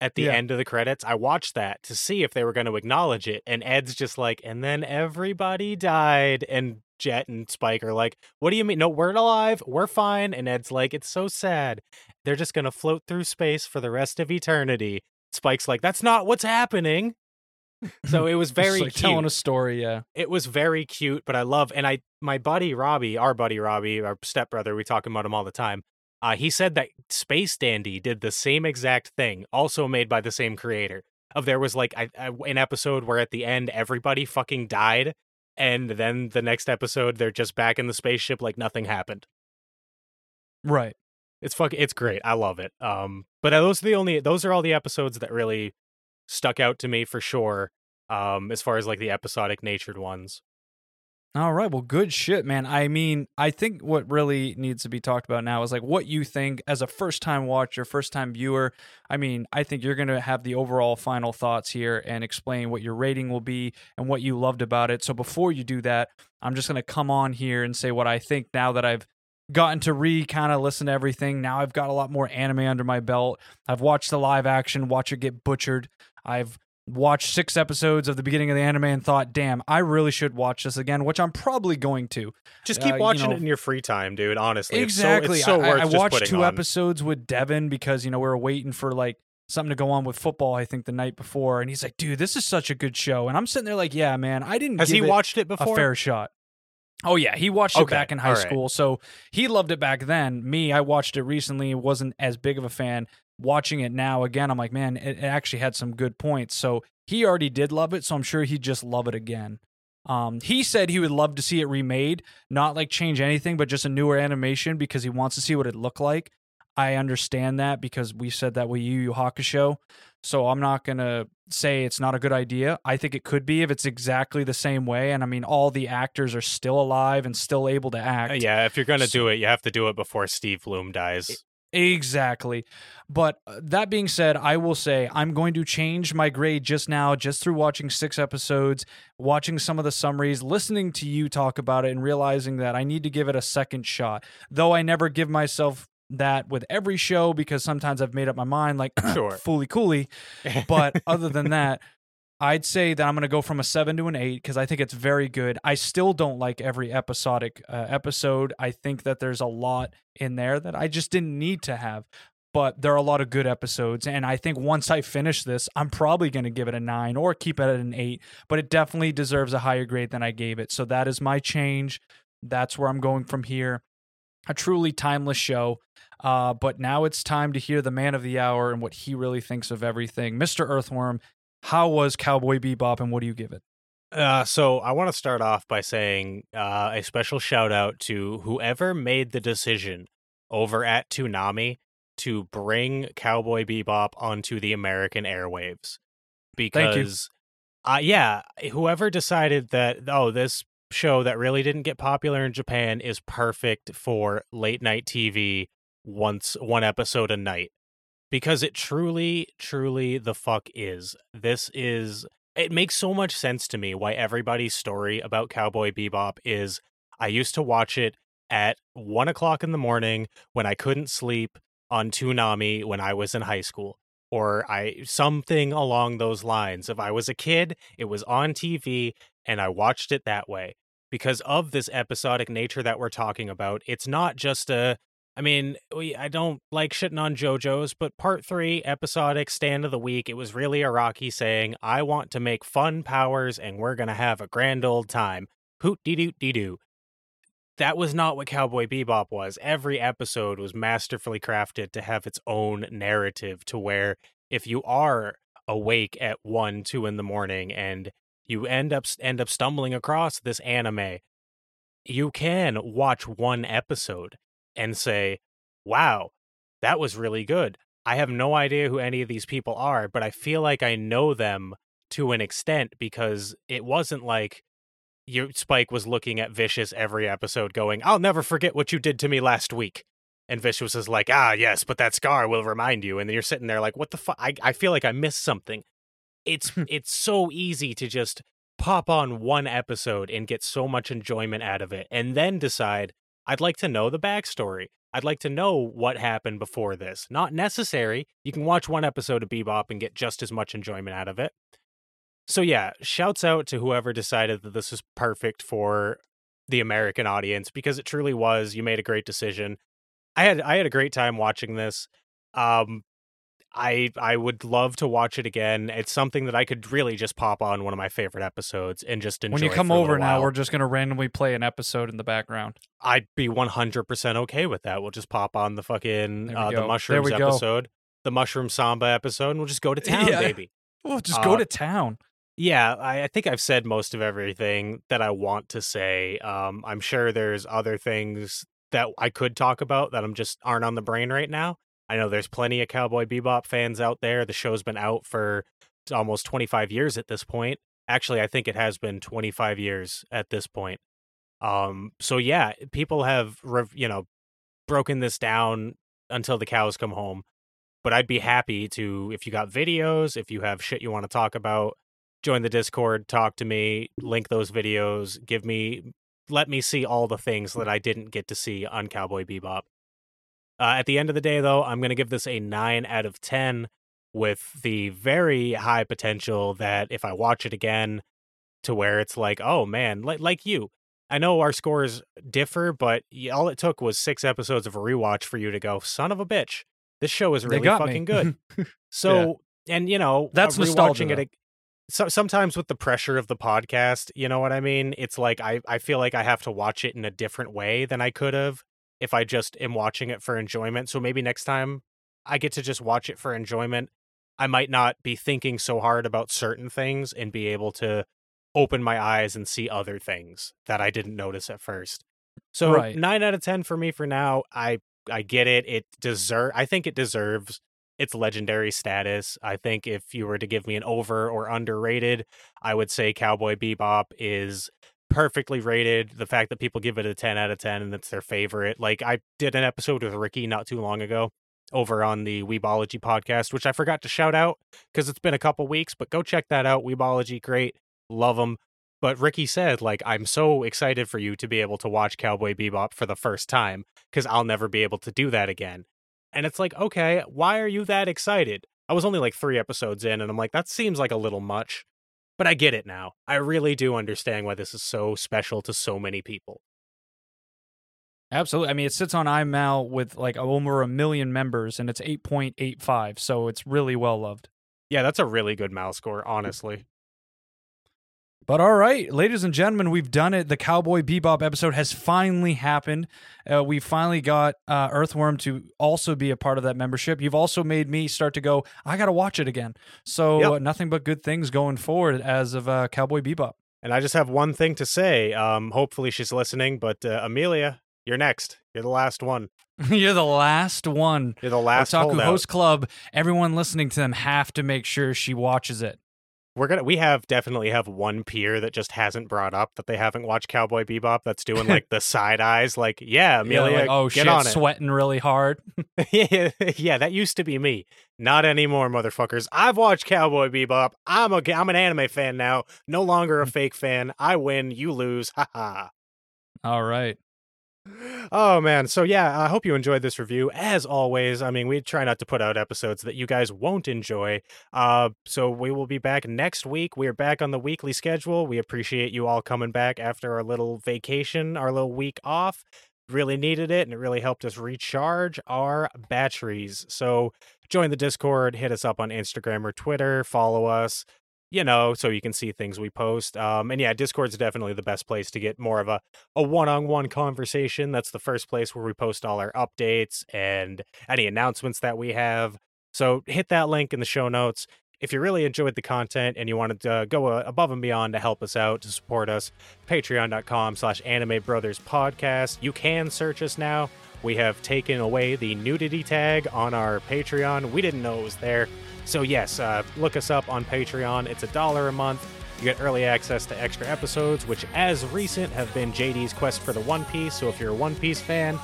at the Yeah. end of the credits. I watched that to see if they were going to acknowledge it and Ed's just like and then everybody died and Jet and Spike are like, "What do you mean? No, we're alive. We're fine." And Ed's like, "It's so sad. They're just going to float through space for the rest of eternity." Spike's like, "That's not what's happening." So it was [laughs] very like cute telling a story. Yeah. it was very cute, but I love and I my buddy Robbie, our buddy Robbie, our stepbrother, we talk about him all the time. Uh, he said that Space Dandy did the same exact thing, also made by the same creator. Of there was like I, I, an episode where at the end everybody fucking died, and then the next episode they're just back in the spaceship like nothing happened. Right. It's fuck, it's great. I love it. Um, but those are the only those are all the episodes that really stuck out to me for sure. Um, as far as like the episodic natured ones. All right. Well, good shit, man. I mean, I think what really needs to be talked about now is like what you think as a first time watcher, first time viewer. I mean, I think you're going to have the overall final thoughts here and explain what your rating will be and what you loved about it. So before you do that, I'm just going to come on here and say what I think now that I've gotten to re kind of listen to everything. Now I've got a lot more anime under my belt. I've watched the live action, watch it get butchered. I've watched six episodes of the beginning of the anime and thought, damn, I really should watch this again, which I'm probably going to. Just Uh, keep you watching know- it in your free time, dude. Honestly, exactly. It's so, it's so I, I watched two on. episodes with Devin because you know we were waiting for like something to go on with football. I think the night before, and he's like, "Dude, this is such a good show," and I'm sitting there like, "Yeah, man, I didn't." Has give he it watched it a before? fair shot. Oh yeah, he watched it Okay, back in high right. school, so he loved it back then. Me, I watched it recently, wasn't as big of a fan. Watching it now again, I'm like, man, it, it actually had some good points. So he already did love it, so I'm sure he'd just love it again. Um, he said he would love to see it remade, not like change anything, but just a newer animation because he wants to see what it looked like. I understand that because we said that with Yu Yu Hakusho. So I'm not gonna say it's not a good idea. I think it could be if it's exactly the same way. And I mean, all the actors are still alive and still able to act. Uh, yeah, if you're gonna So- do it, you have to do it before Steve Blum dies. Exactly. But uh, that being said, I will say I'm going to change my grade just now, just through watching six episodes, watching some of the summaries, listening to you talk about it, and realizing that I need to give it a second shot. Though I never give myself that with every show because sometimes I've made up my mind, like, [clears throat] Sure. Fooly Cooly. But other than that, I'd say that I'm going to go from a seven to an eight because I think it's very good. I still don't like every episodic uh, episode. I think that there's a lot in there that I just didn't need to have. But there are a lot of good episodes. And I think once I finish this, I'm probably going to give it a nine or keep it at an eight. But it definitely deserves a higher grade than I gave it. So that is my change. That's where I'm going from here. A truly timeless show. Uh, but now it's time to hear the man of the hour and what he really thinks of everything. Mr. Earthworm, how was Cowboy Bebop and what do you give it? Uh, so I want to start off by saying uh, a special shout out to whoever made the decision over at Toonami to bring Cowboy Bebop onto the American airwaves. Because, uh, yeah, whoever decided that, oh, this show that really didn't get popular in Japan is perfect for late night TV once, one episode a night. Because it truly, truly the fuck is. This is it makes so much sense to me why everybody's story about Cowboy Bebop is I used to watch it at one o'clock in the morning when I couldn't sleep on Toonami when I was in high school. Or I something along those lines. If I was a kid, it was on TV and I watched it that way. Because of this episodic nature that we're talking about, it's not just a I mean, we I don't like shitting on JoJo's, but part three, episodic stand of the week, it was really Araki saying, I want to make fun powers and we're gonna have a grand old time. Hoot dee doot dee doo. That was not what Cowboy Bebop was. Every episode was masterfully crafted to have its own narrative to where if you are awake at one, two in the morning and you end up end up stumbling across this anime, you can watch one episode and say, wow, that was really good. I have no idea who any of these people are, but I feel like I know them to an extent because it wasn't like your Spike was looking at Vicious every episode going, I'll never forget what you did to me last week. And Vicious is like, ah, yes, but that scar will remind you. And then you're sitting there like, what the fuck? I, I feel like I missed something. It's [laughs] it's so easy to just pop on one episode and get so much enjoyment out of it and then decide I'd like to know the backstory. I'd like to know what happened before this. Not necessary. You can watch one episode of Bebop and get just as much enjoyment out of it. So, yeah, shouts out to whoever decided that this is perfect for the American audience because it truly was. You made a great decision. I had I had a great time watching this. Um, I I would love to watch it again. It's something that I could really just pop on one of my favorite episodes and just enjoy. When you come over now, while. we're just going to randomly play an episode in the background. I'd be 100% okay with that. We'll just pop on the fucking uh, the mushrooms we go. episode, the mushroom samba episode, and we'll just go to [laughs] town, Yeah. baby. [laughs] Oh, just go Uh, to town. Yeah, I, I think I've said most of everything that I want to say. Um, I'm sure there's other things that I could talk about that I'm just aren't on the brain right now. I know there's plenty of Cowboy Bebop fans out there. The show's been out for almost 25 years at this point. Actually, I think it has been 25 years at this point. Um, so yeah, people have you know broken this down until the cows come home. But I'd be happy to if you got videos, if you have shit you want to talk about, join the Discord, talk to me, link those videos, give me let me see all the things that I didn't get to see on Cowboy Bebop. Uh, at the end of the day, though, I'm going to give this a 9 out of 10 with the very high potential that if I watch it again, to where it's like, oh man, like, like you. I know our scores differ, but all it took was six episodes of a rewatch for you to go, son of a bitch. This show is really fucking good. [laughs] So, and you know, That's uh, nostalgia, rewatching it so, sometimes with the pressure of the podcast, you know what I mean? It's like I, I feel like I have to watch it in a different way than I could have if I just am watching it for enjoyment. So maybe next time I get to just watch it for enjoyment, I might not be thinking so hard about certain things and be able to open my eyes and see other things that I didn't notice at first. So Right. 9 out of 10 for me for now. I I get it. It deserve I think it deserves its legendary status. I think if you were to give me an over or underrated, I would say Cowboy Bebop is perfectly rated. The fact that people give it a 10 out of 10 and it's their favorite. Like I did an episode with Ricky not too long ago over on the Weebology podcast, which I forgot to shout out because it's been a couple weeks, but go check that out. Weebology, great. Love them. But Ricky said, like, I'm so excited for you to be able to watch Cowboy Bebop for the first time because I'll never be able to do that again. And it's like, okay, why are you that excited? I was only like three episodes in, and I'm like, that seems like a little much. But I get it now. I really do understand why this is so special to so many people. Absolutely. I mean, it sits on iMal with like over a million members, and it's 8.85, so it's really well loved. Yeah, that's a really good mouse score, honestly. But all right, ladies and gentlemen, we've done it. The Cowboy Bebop episode has finally happened. Uh, we finally got uh, Earthworm to also be a part of that membership. You've also made me start to go, I got to watch it again. So Yep. uh, nothing but good things going forward as of uh, Cowboy Bebop. And I just have one thing to say. Um, hopefully she's listening, but uh, Amelia, you're next. You're the last one. [laughs] You're the last one. You're the last Otaku holdout. Host Club, everyone listening to them have to make sure she watches it. We're gonna. We have definitely have one peer that just hasn't brought up that they haven't watched Cowboy Bebop. That's doing [laughs] like the side eyes, like, yeah, Amelia, Yeah, like, oh get shit, on it. sweating really hard. [laughs] yeah, yeah, that used to be me. Not anymore, motherfuckers. I've watched Cowboy Bebop. I'm a I'm an anime fan now. No longer a mm. fake fan. I win, you lose. Ha ha. All right. Oh man, so yeah, I hope you enjoyed this review. As always, I mean, we try not to put out episodes that you guys won't enjoy. Uh, so we will be back next week. We are back on the weekly schedule. We appreciate you all coming back after our little vacation, our little week off. Really needed it, and it really helped us recharge our batteries. So join the Discord, hit us up on Instagram or Twitter, follow us you know, so you can see things we post. Um, and yeah, Discord's definitely the best place to get more of a, a one-on-one conversation. That's the first place where we post all our updates and any announcements that we have. So hit that link in the show notes. If you really enjoyed the content and you wanted to go uh, above and beyond to help us out, to support us, patreon.com slash anime brothers podcast. You can search us now. We have taken away the nudity tag on our Patreon. We didn't know it was there. So yes, uh, look us up on Patreon. It's a dollar a month. You get early access to extra episodes, which as recent have been JD's Quest for the One Piece. So if you're a One Piece fan,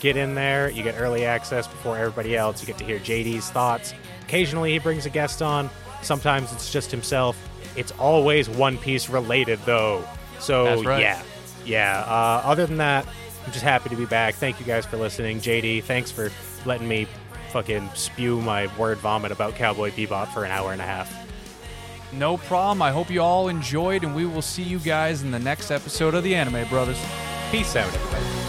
get in there. You get early access before everybody else. You get to hear JD's thoughts. Occasionally he brings a guest on. Sometimes it's just himself. It's always One Piece related though. So right. yeah, yeah. Uh, other than that, I'm just happy to be back. Thank you guys for listening. JD, thanks for letting me fucking spew my word vomit about Cowboy Bebop for an hour and a half. No problem. I hope you all enjoyed, and we will see you guys in the next episode of the Anime Brothers. Peace out, everybody.